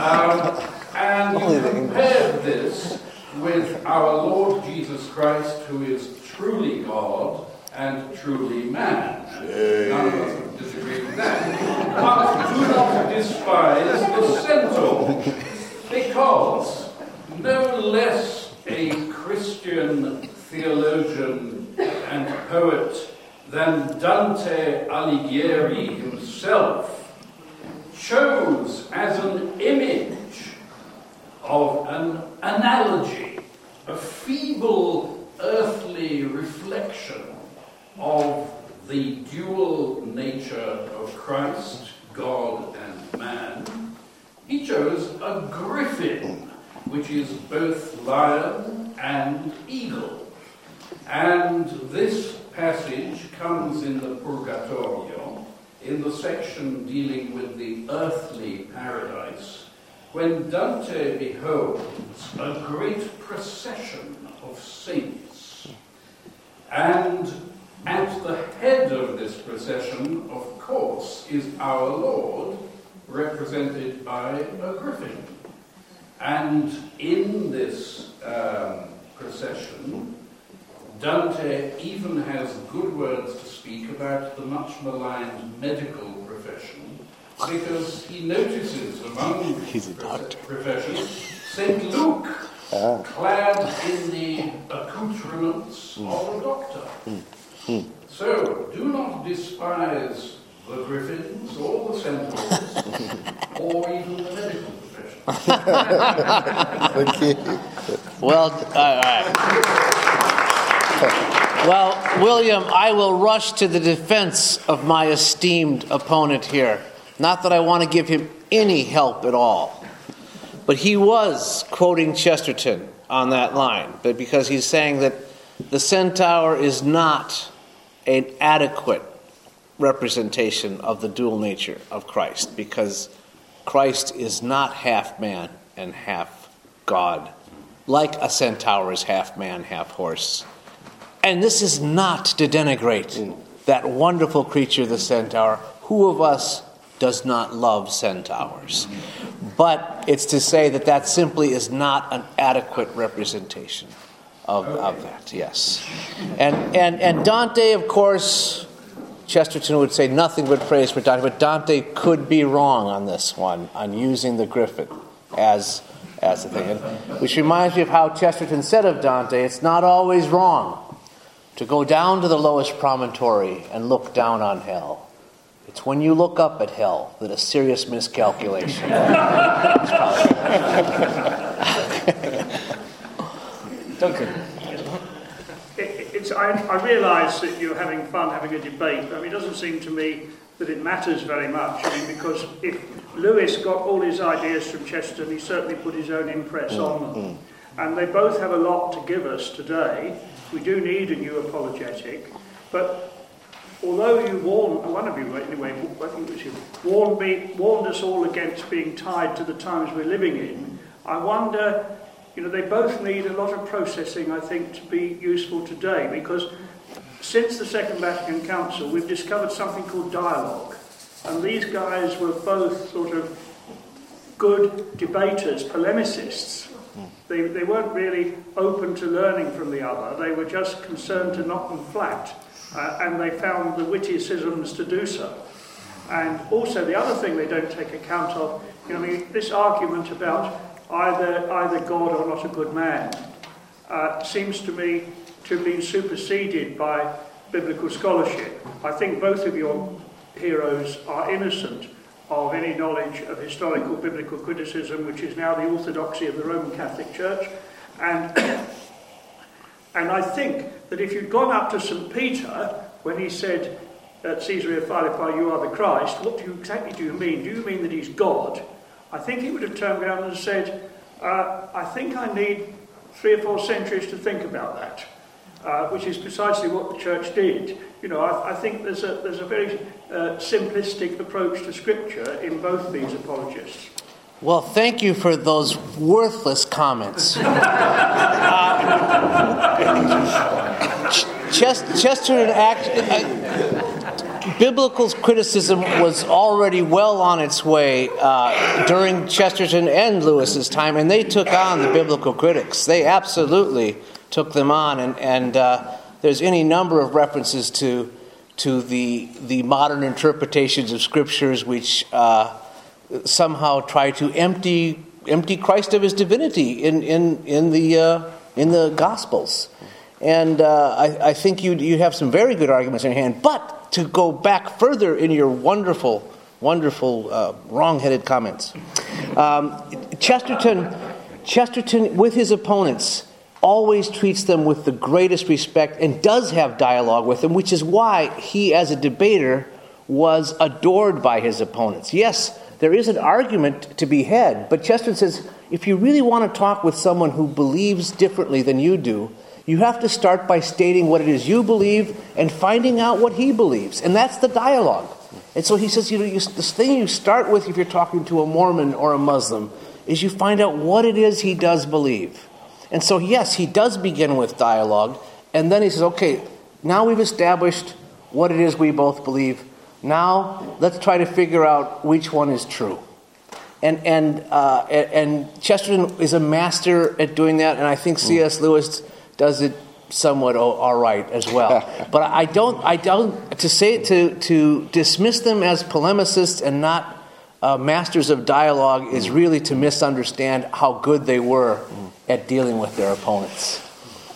um, and you compared this with our Lord Jesus Christ, who is truly God and truly man. None of us would disagree with that. But do not despise the centaur, because no less a Christian theologian and poet than Dante Alighieri himself chose as an image of an analogy, a feeble earthly reflection of the dual nature of Christ, God and man, he chose a griffin, which is both lion and eagle. And this passage comes in the Purgatorio, in the section dealing with the earthly paradise, when Dante beholds a great procession of saints and at the head of this procession, of course, is our Lord, represented by a griffin. And in this um, procession, Dante even has good words to speak about the much maligned medical profession because he notices among He's a doctor. professions St. Luke, Ah. clad in the accoutrements of a doctor. So, do not despise the griffins or the centaurs or even the medical profession. You. Well, all right. Well, William, I will rush to the defense of my esteemed opponent here. Not that I want to give him any help at all, but he was quoting Chesterton on that line, but because he's saying that the centaur is not an adequate representation of the dual nature of Christ, because Christ is not half man and half God, like a centaur is half man, half horse. And this is not to denigrate that wonderful creature, the centaur. Who of us does not love centaurs? But it's to say that that simply is not an adequate representation of, of that, yes. And, and, and Dante, of course, Chesterton would say nothing but praise for Dante, but Dante could be wrong on this one, on using the griffin as, as the thing. And, which reminds me of how Chesterton said of Dante it's not always wrong to go down to the lowest promontory and look down on hell. It's when you look up at hell that a serious miscalculation. is probably- Duncan. It, I, I realise that you're having fun having a debate, but it doesn't seem to me that it matters very much. I mean, because if Lewis got all his ideas from Chesterton, he certainly put his own impress mm, on them. Mm. And they both have a lot to give us today. We do need a new apologetic, but although you warned, one of you anyway, I think it was you, warned, me, warned us all against being tied to the times we're living in, I wonder, you know, they both need a lot of processing, I think, to be useful today, because since the Second Vatican Council, we've discovered something called dialogue. And these guys were both sort of good debaters, polemicists. They, they weren't really open to learning from the other, they were just concerned to knock them flat. Uh, and they found the witticisms to do so. And also, the other thing they don't take account of, you know, I mean, this argument about either, either God or not a good man uh, seems to me to have been superseded by biblical scholarship. I think both of your heroes are innocent of any knowledge of historical biblical criticism, which is now the orthodoxy of the Roman Catholic Church. And, and I think that if you'd gone up to St. Peter when he said at Caesarea Philippi, You are the Christ, what do you, exactly do you mean? Do you mean that he's God? I think he would have turned around and said, uh, I think I need three or four centuries to think about that. Uh, which is precisely what the church did. You know, I, I think there's a, there's a very uh, simplistic approach to Scripture in both these apologists. Well, thank you for those worthless comments. Uh, Chest- Chesterton act, uh, biblical criticism was already well on its way uh, during Chesterton and Lewis's time, and they took on the biblical critics. They absolutely took them on, and, and uh, there's any number of references to to the the modern interpretations of scriptures which uh, somehow try to empty empty Christ of his divinity in in in the uh, in the Gospels, and uh, I, I think you you have some very good arguments in hand. But to go back further in your wonderful wonderful uh, wrong-headed comments, um, Chesterton Chesterton with his opponents always treats them with the greatest respect and does have dialogue with them, which is why he, as a debater, was adored by his opponents. Yes, there is an argument to be had, but Chesterton says if you really want to talk with someone who believes differently than you do, you have to start by stating what it is you believe and finding out what he believes. And that's the dialogue. And so he says, you know, you, this thing you start with if you're talking to a Mormon or a Muslim is you find out what it is he does believe. And so, yes, he does begin with dialogue, and then he says, okay, now we've established what it is we both believe. Now let's try to figure out which one is true. And, and, uh, and Chesterton is a master at doing that, and I think C.S. Lewis does it somewhat all right as well. but I don't, I don't, to say to, to dismiss them as polemicists and not uh, masters of dialogue is really to misunderstand how good they were at dealing with their opponents.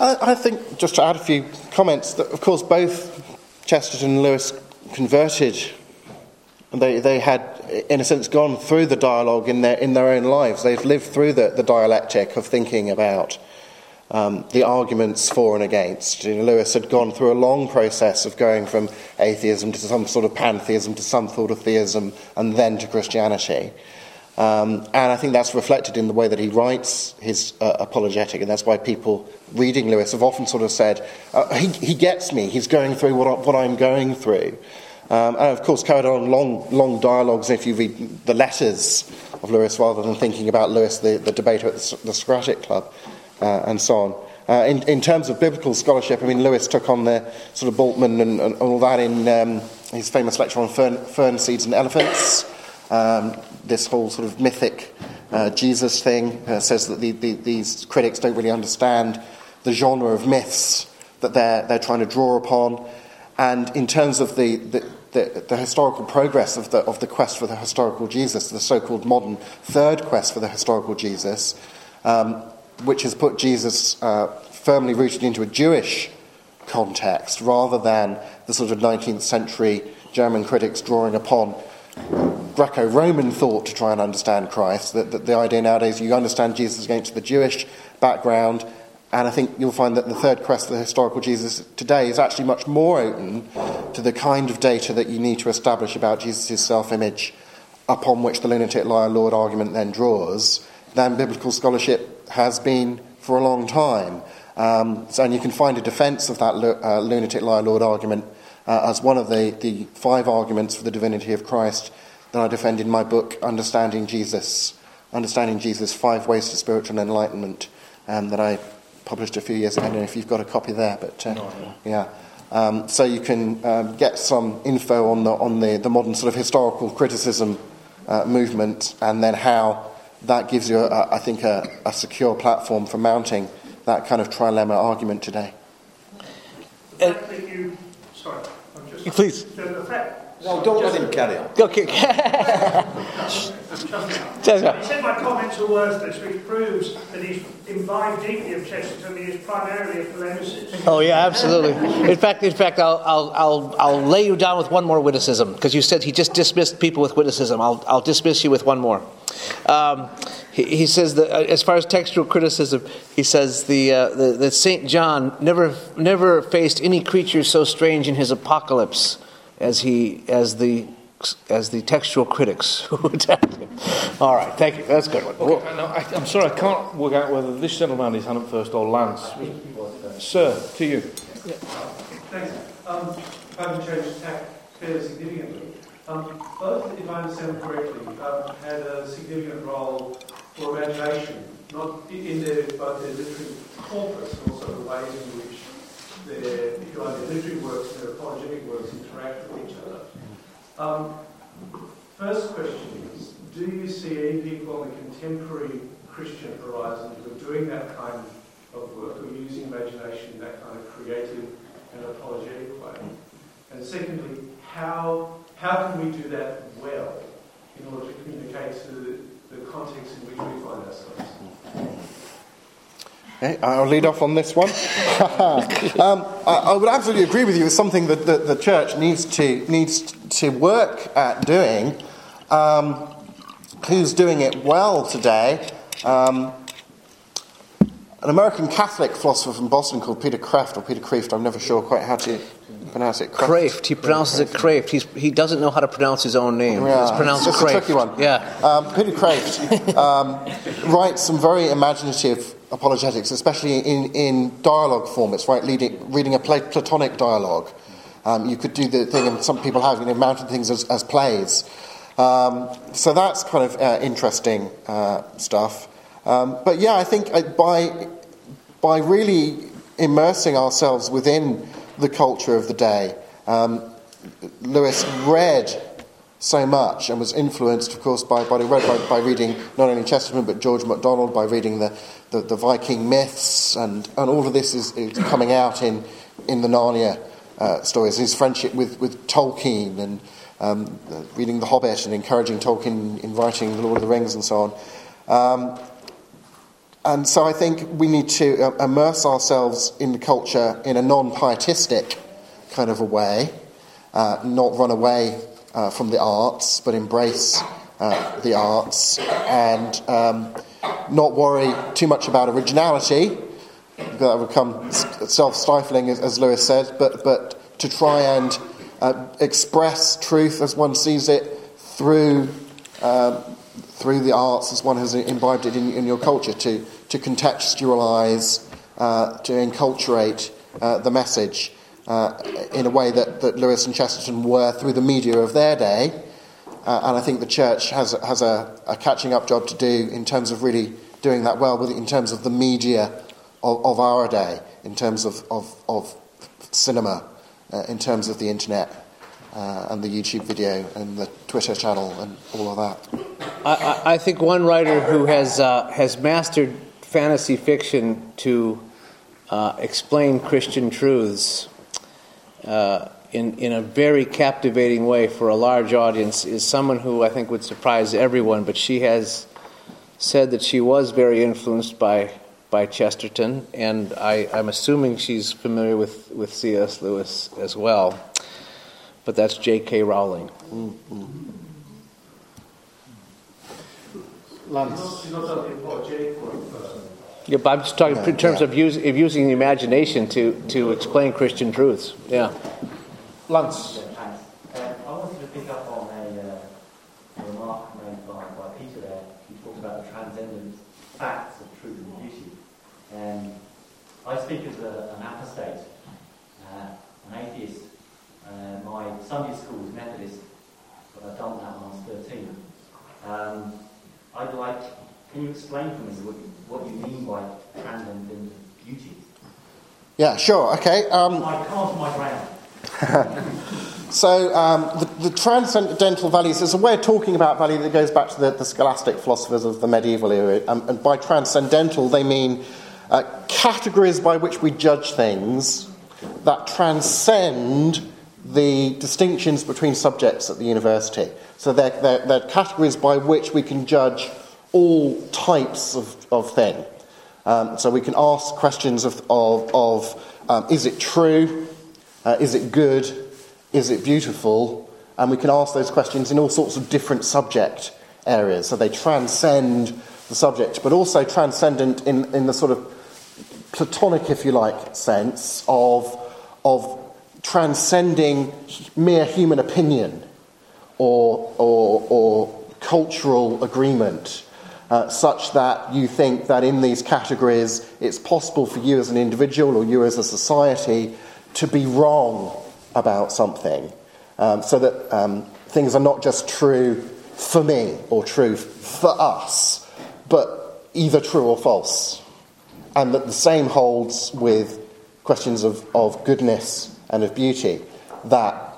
I, I think, just to add a few comments, that of course both Chesterton and Lewis converted. They, they had, in a sense, gone through the dialogue in their, in their own lives. They've lived through the, the dialectic of thinking about um, the arguments for and against. You know, Lewis had gone through a long process of going from atheism to some sort of pantheism to some sort of theism and then to Christianity. Um, and I think that's reflected in the way that he writes his uh, apologetic, and that's why people reading Lewis have often sort of said, uh, he, he, gets me, he's going through what, what I'm going through. Um, and of course, carried on long, long dialogues. If you read the letters of Lewis rather than thinking about Lewis, the, the debater at the, the Socratic Club, uh, and so on. Uh, in, in, terms of biblical scholarship, I mean, Lewis took on the sort of Bultmann and, and all that in um, his famous lecture on fern, fern seeds and elephants. Um, this whole sort of mythic uh, Jesus thing uh, says that the, the, these critics don't really understand the genre of myths that they're, they're trying to draw upon. And in terms of the, the, the, the historical progress of the, of the quest for the historical Jesus, the so called modern third quest for the historical Jesus, um, which has put Jesus uh, firmly rooted into a Jewish context rather than the sort of 19th century German critics drawing upon Greco Roman thought to try and understand Christ. That, the idea nowadays you understand Jesus against the Jewish background, and I think you'll find that the third quest the historical Jesus today is actually much more open to the kind of data that you need to establish about Jesus' self image upon which the lunatic liar Lord argument then draws than biblical scholarship has been for a long time. Um, so, and you can find a defense of that uh, lunatic liar Lord argument uh, as one of the, the five arguments for the divinity of Christ that I defend in my book, Understanding Jesus. Understanding Jesus Five Ways to Spiritual Enlightenment, um, that I published a few years ago. I don't know if you've got a copy there, but uh, no, yeah. Um, so you can um, get some info on the, on the, the modern sort of historical criticism uh, movement and then how that gives you, a, I think, a, a, secure platform for mounting that kind of trilemma argument today. Uh, you, sorry, just, Please. The fact no, don't let him carry on. Okay. he said my comments are worthless, which proves that he's imbibed deeply of Chesterton. He is primarily a polemicist. Oh yeah, absolutely. In fact, in fact, I'll I'll I'll, I'll lay you down with one more witticism because you said he just dismissed people with witticism. I'll I'll dismiss you with one more. Um, he, he, says that uh, as far as textual criticism, he says the, uh, the, the Saint John never never faced any creature so strange in his apocalypse as he as the as the textual critics who attacked him. All right, thank you. That's a good one. Okay, no, I, am sorry, I can't work out whether this gentleman is Hannah First or Lance. Sir, to you. Yeah. Thanks. Um, having changed tack fairly significantly. Um, both, if I understand correctly, um, had a significant role for imagination, not in their, both their literary corpus, but also the ways in which you literary works their apologetic works interact with each other. Um, first question is, do you see any people on the contemporary Christian horizon who are doing that kind of work, who are using imagination in that kind of creative and apologetic way? And secondly, how, how can we do that well in order to communicate to the, the context in which we find ourselves? I'll lead off on this one. um, I, I, would absolutely agree with you. It's something that the, the church needs to, needs to work at doing. Um, who's doing it well today? Um, an American Catholic philosopher from Boston called Peter Kreeft, or Peter Kreeft, I'm never sure quite how to pronounce it. Kreeft. He pronounces it Kreeft. He's, he doesn't know how to pronounce his own name. Yeah, it's pronounced it's tricky one. Yeah. Um, Peter Kreeft um, writes some very imaginative apologetics, especially in, in dialogue form. It's right, leading, reading a Platonic dialogue. Um, you could do the thing, and some people have, you know, mounted things as, as plays. Um, so that's kind of uh, interesting uh, stuff. Um, but yeah, I think uh, by, by really immersing ourselves within the culture of the day, um, Lewis read so much and was influenced, of course, by, by, by, by reading not only Chesterton but George MacDonald, by reading the, the, the Viking myths, and, and all of this is, is coming out in, in the Narnia uh, stories. His friendship with, with Tolkien and um, reading The Hobbit and encouraging Tolkien in writing The Lord of the Rings and so on. Um, and so I think we need to uh, immerse ourselves in the culture in a non pietistic kind of a way, uh, not run away uh, from the arts, but embrace uh, the arts and um, not worry too much about originality. That would become self stifling, as, as, Lewis said, but, but to try and uh, express truth as one sees it through. Um, through the arts, as one has imbibed it in, in your culture, to, to contextualize, uh, to enculturate uh, the message uh, in a way that, that Lewis and Chesterton were through the media of their day. Uh, and I think the church has, has a, a, catching up job to do in terms of really doing that well, with in terms of the media of, of our day, in terms of, of, of cinema, uh, in terms of the internet. Uh, and the YouTube video and the Twitter channel and all of that. I, I think one writer who has uh, has mastered fantasy fiction to uh, explain Christian truths uh, in, in a very captivating way for a large audience is someone who I think would surprise everyone, but she has said that she was very influenced by, by Chesterton, and I, I'm assuming she's familiar with, with C.S. Lewis as well. But that's J.K. Rowling. Mm-hmm. Lance. Yeah, but I'm just talking yeah, in terms yeah. of, use, of using the imagination to, to explain Christian truths. Yeah. Lance. Um, I wanted to pick up on a, uh, remark made by, by Peter there. He talked about the transcendent facts of truth and beauty. And I speak as a, an apostate, uh, an atheist. Uh, my Sunday school was Methodist, but I dumped that when I was 13. Um, I'd like, can you explain for me what what you mean by transcendent beauty. Yeah, sure. Okay. Um, my card, my ground. so um, the, the, transcendental values is a way of talking about value that goes back to the, the scholastic philosophers of the medieval era. Um, and by transcendental, they mean uh, categories by which we judge things that transcend the distinctions between subjects at the university. So they're, they're, they're categories by which we can judge all types of, of thing. Um, so we can ask questions of, of, of um, is it true? Uh, is it good? Is it beautiful? And we can ask those questions in all sorts of different subject areas. So they transcend the subject, but also transcendent in, in the sort of Platonic, if you like, sense of, of transcending mere human opinion or, or, or cultural agreement uh, such that you think that in these categories it's possible for you as an individual or you as a society to be wrong about something. Um, so that um, things are not just true for me or true for us, but either true or false. And that the same holds with questions of, of goodness and of beauty, that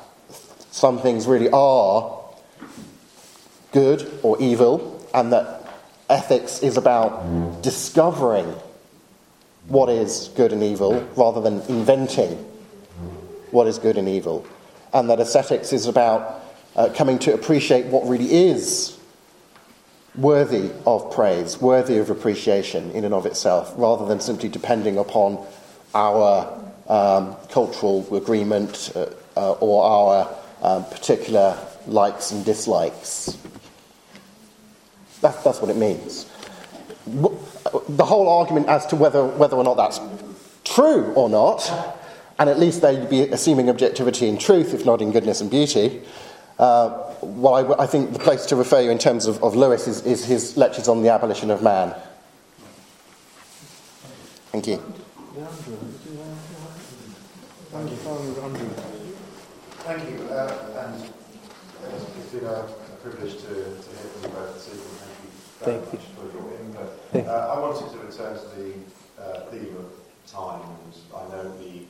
some things really are good or evil, and that ethics is about discovering what is good and evil rather than inventing what is good and evil. And that aesthetics is about uh, coming to appreciate what really is worthy of praise, worthy of appreciation in and of itself, rather than simply depending upon our um, cultural agreement uh, uh, or our um, particular likes and dislikes. That's, that's what it means. The whole argument as to whether, whether or not that's true or not, and at least they'd be assuming objectivity in truth, if not in goodness and beauty. Uh, well, I, I, think the place to refer you in terms of, of Lewis is, is his lectures on the abolition of man. Thank you. Thank you, Thank you, uh, and it's been a, a privilege to, to hear from you both this evening. Thank you. Uh, I wanted to return to the uh, theme of time, and I know the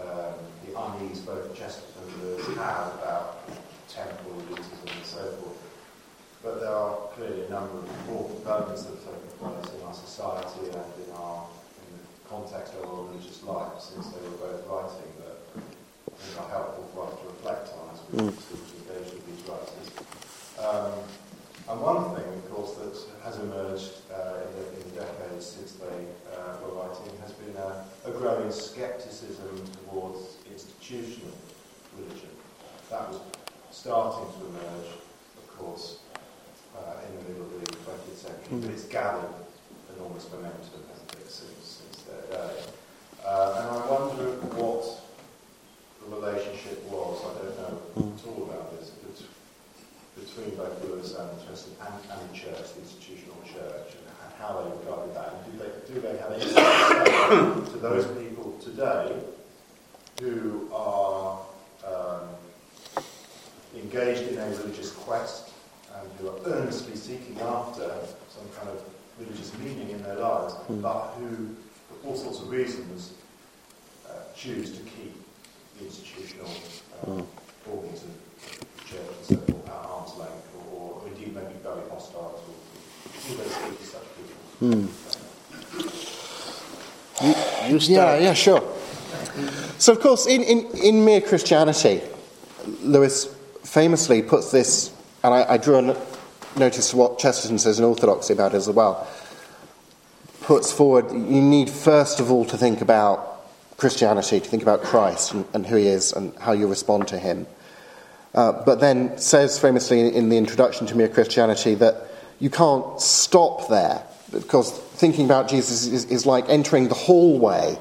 um, the unease both Chesterton and Lewis have about temporal elitism and so forth. But there are clearly a number of important developments that have taken place in our society and in our in the context of our religious life since they were both writing that I think are helpful for us to reflect on as we mm. engage with these writers. Um, and one thing, of course, that has emerged uh, in, the, in, the, decades since they uh, were writing has been a, a growing scepticism towards institutional religion. That was starting to emerge, of course, uh, in the middle of the 20th century, mm. but it's gathered enormous momentum, hasn't it, since, since their day. Uh, and I wonder what the relationship was, I don't know mm. at all about this, between both Lewis and and, and the church, the institutional church, and, and how they regarded that, and do they, do they have any to those people today who are um, engaged in a religious quest and who are earnestly seeking after some kind of religious meaning in their lives, mm. but who, for all sorts of reasons, uh, choose to keep the institutional um, mm. organs of the church and so forth at arm's length, or, or indeed maybe very hostile to, to such people. Hmm. You, you yeah, yeah, sure. So, of course, in, in, in Mere Christianity, Lewis famously puts this, and I, I drew a notice to what Chesterton says in Orthodoxy about it as well, puts forward you need first of all to think about Christianity, to think about Christ and, and who he is and how you respond to him. Uh, but then says famously in the introduction to Mere Christianity that you can't stop there because thinking about Jesus is, is like entering the hallway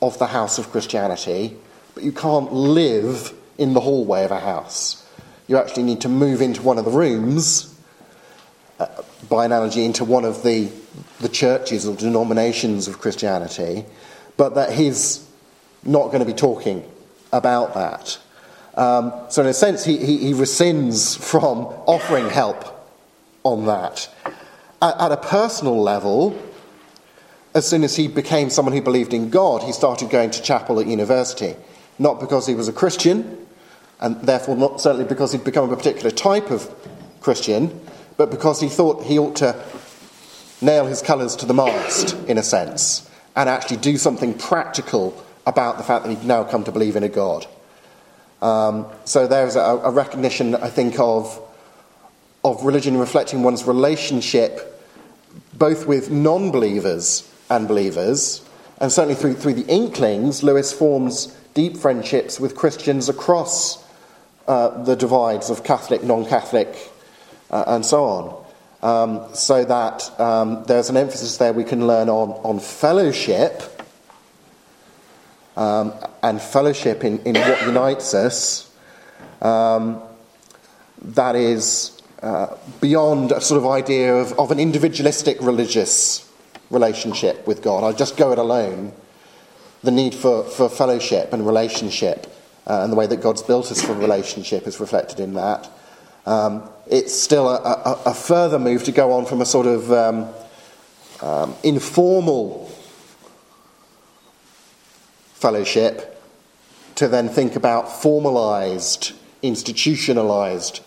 of the house of Christianity, but you can't live in the hallway of a house. You actually need to move into one of the rooms, uh, by analogy, into one of the, the churches or denominations of Christianity, but that he's not going to be talking about that. Um, so, in a sense, he, he, he, rescinds from offering help on that. At, at, a personal level, as soon as he became someone who believed in God, he started going to chapel at university. Not because he was a Christian, and therefore not certainly because he'd become a particular type of Christian, but because he thought he ought to nail his colours to the mast, in a sense, and actually do something practical about the fact that he'd now come to believe in a God. Um, so there's a, a, recognition, I think, of, of religion reflecting one's relationship both with non believers and believers. And certainly through, through the Inklings, Lewis forms deep friendships with Christians across uh, the divides of Catholic, non Catholic, uh, and so on. Um, so that um, there's an emphasis there we can learn on, on fellowship um, and fellowship in, in what unites us, um, that is uh, beyond a sort of idea of, of an individualistic religious relationship with God. I just go it alone. The need for, for fellowship and relationship uh, and the way that God's built us for relationship is reflected in that. Um, it's still a, a, a, further move to go on from a sort of um, um, informal fellowship to then think about formalized, institutionalized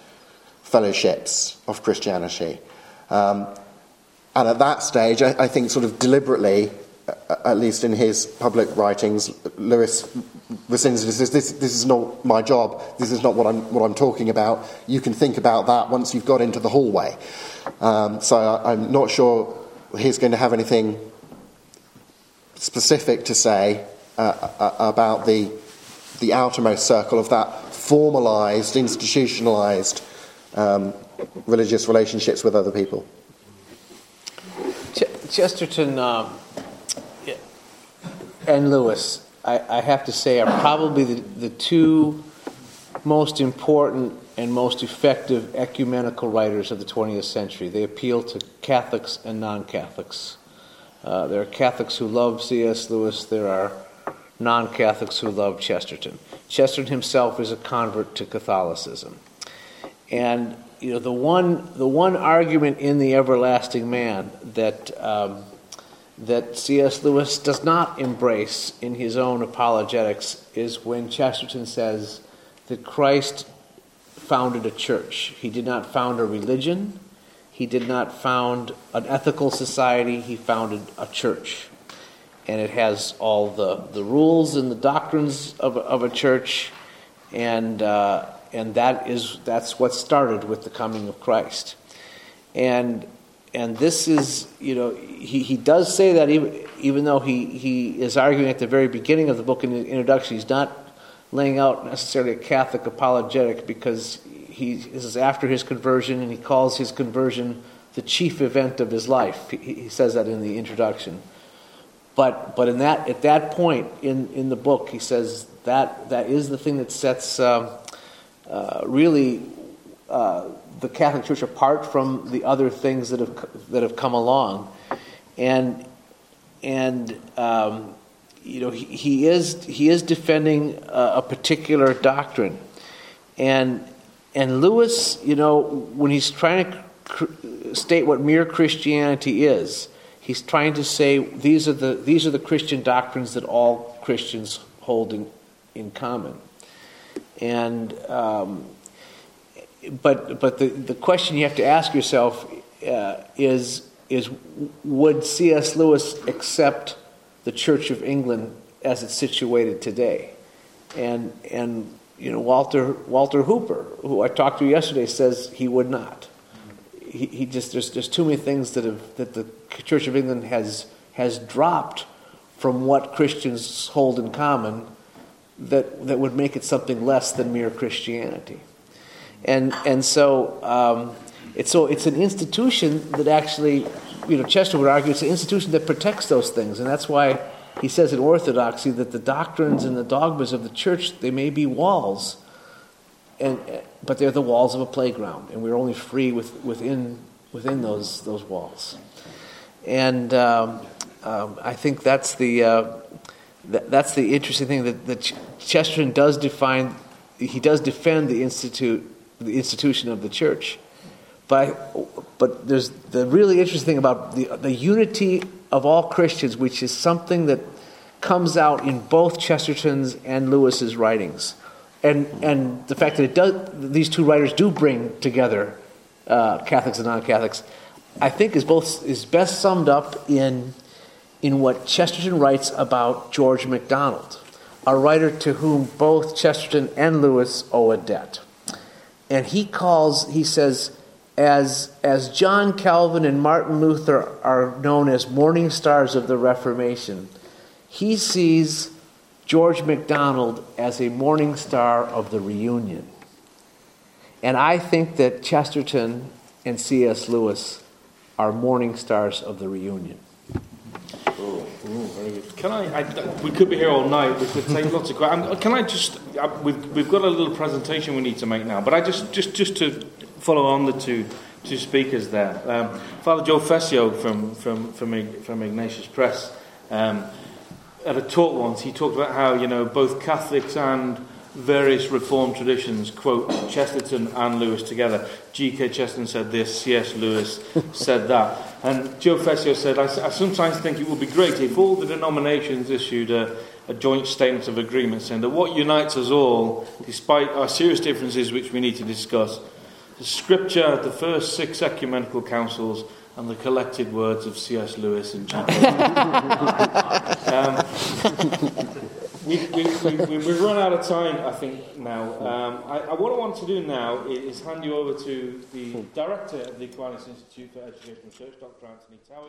fellowships of Christianity. Um, and at that stage, I, I, think, sort of deliberately, at least in his public writings, Lewis rescinds this, this, this is not my job, this is not what I'm, what I'm talking about. You can think about that once you've got into the hallway. Um, so I, I'm not sure he's going to have anything specific to say uh, uh, about the, the outermost circle of that formalized, institutionalized um, religious relationships with other people. Ch- Chesterton um, and Lewis, I, I, have to say, are probably the, the two most important and most effective ecumenical writers of the 20th century. They appeal to Catholics and non Catholics. Uh, there are Catholics who love C.S. Lewis, there are non Catholics who love Chesterton. Chesterton himself is a convert to Catholicism. And you know, the one, the one argument in The Everlasting Man that um, that C.S. Lewis does not embrace in his own apologetics is when Chesterton says that Christ founded a church. He did not found a religion, he did not found an ethical society, he founded a church. And it has all the, the rules and the doctrines of, of a church, and, uh, and that is, that's what started with the coming of Christ. And and this is, you know, he, he does say that even, even though he, he is arguing at the very beginning of the book in the introduction, he's not laying out necessarily a Catholic apologetic because he, is after his conversion and he calls his conversion the chief event of his life. He, he says that in the introduction. But, but in that, at that point in, in the book, he says that, that is the thing that sets um, uh, really uh, the Catholic Church apart from the other things that have that have come along, and and um, you know he, he, is he is defending a, a, particular doctrine, and and Lewis, you know, when he's trying to cr- state what mere Christianity is, he's trying to say these are the these are the Christian doctrines that all Christians hold in in common, and um, but but the, the question you have to ask yourself uh, is is would C.S. Lewis accept the Church of England as it's situated today? And and you know Walter Walter Hooper, who I talked to yesterday, says he would not. He, he just there's there's too many things that have that the Church of England has has dropped from what Christians hold in common that that would make it something less than mere Christianity. And, and so, um, it's, so it's an institution that actually, you know, Chester would argue it's an institution that protects those things. And that's why he says in Orthodoxy that the doctrines and the dogmas of the church, they may be walls, and, but they're the walls of a playground. And we're only free with, within, within those, those walls. And um, um, I think that's the, uh, that's the interesting thing that, that Chesterton does define, he does defend the Institute the institution of the church. But, but there's the really interesting thing about the, the unity of all Christians, which is something that comes out in both Chesterton's and Lewis's writings. And, and the fact that it does, these two writers do bring together uh, Catholics and non Catholics, I think is, both, is best summed up in, in what Chesterton writes about George MacDonald, a writer to whom both Chesterton and Lewis owe a debt and he calls, he says, as, as John Calvin and Martin Luther are known as morning stars of the Reformation, he sees George MacDonald as a morning star of the reunion. And I think that Chesterton and C.S. Lewis are morning stars of the reunion. Can I, I, We could be here all night. We could take lots of questions. Can I just? Uh, we've, we've got a little presentation we need to make now, but I just just just to follow on the two two speakers there. Um, Father Joe Fessio from from from, from Ignatius Press um, at a talk once. He talked about how you know both Catholics and various Reformed traditions quote Chesterton and Lewis together. G.K. Chesterton said this, C.S. Lewis said that. And Joe Fessio said, I, I, sometimes think it would be great if all the denominations issued a, a joint statement of agreement saying that what unites us all, despite our serious differences which we need to discuss, the scripture, the first six ecumenical councils, and the collected words of C.S. Lewis and Chapel. um, we, we, we, we've run out of time, I think, now. Um, I, I, what I want to do now is hand you over to the director of the Aquinas Institute for Education Research, Dr. Anthony Towey.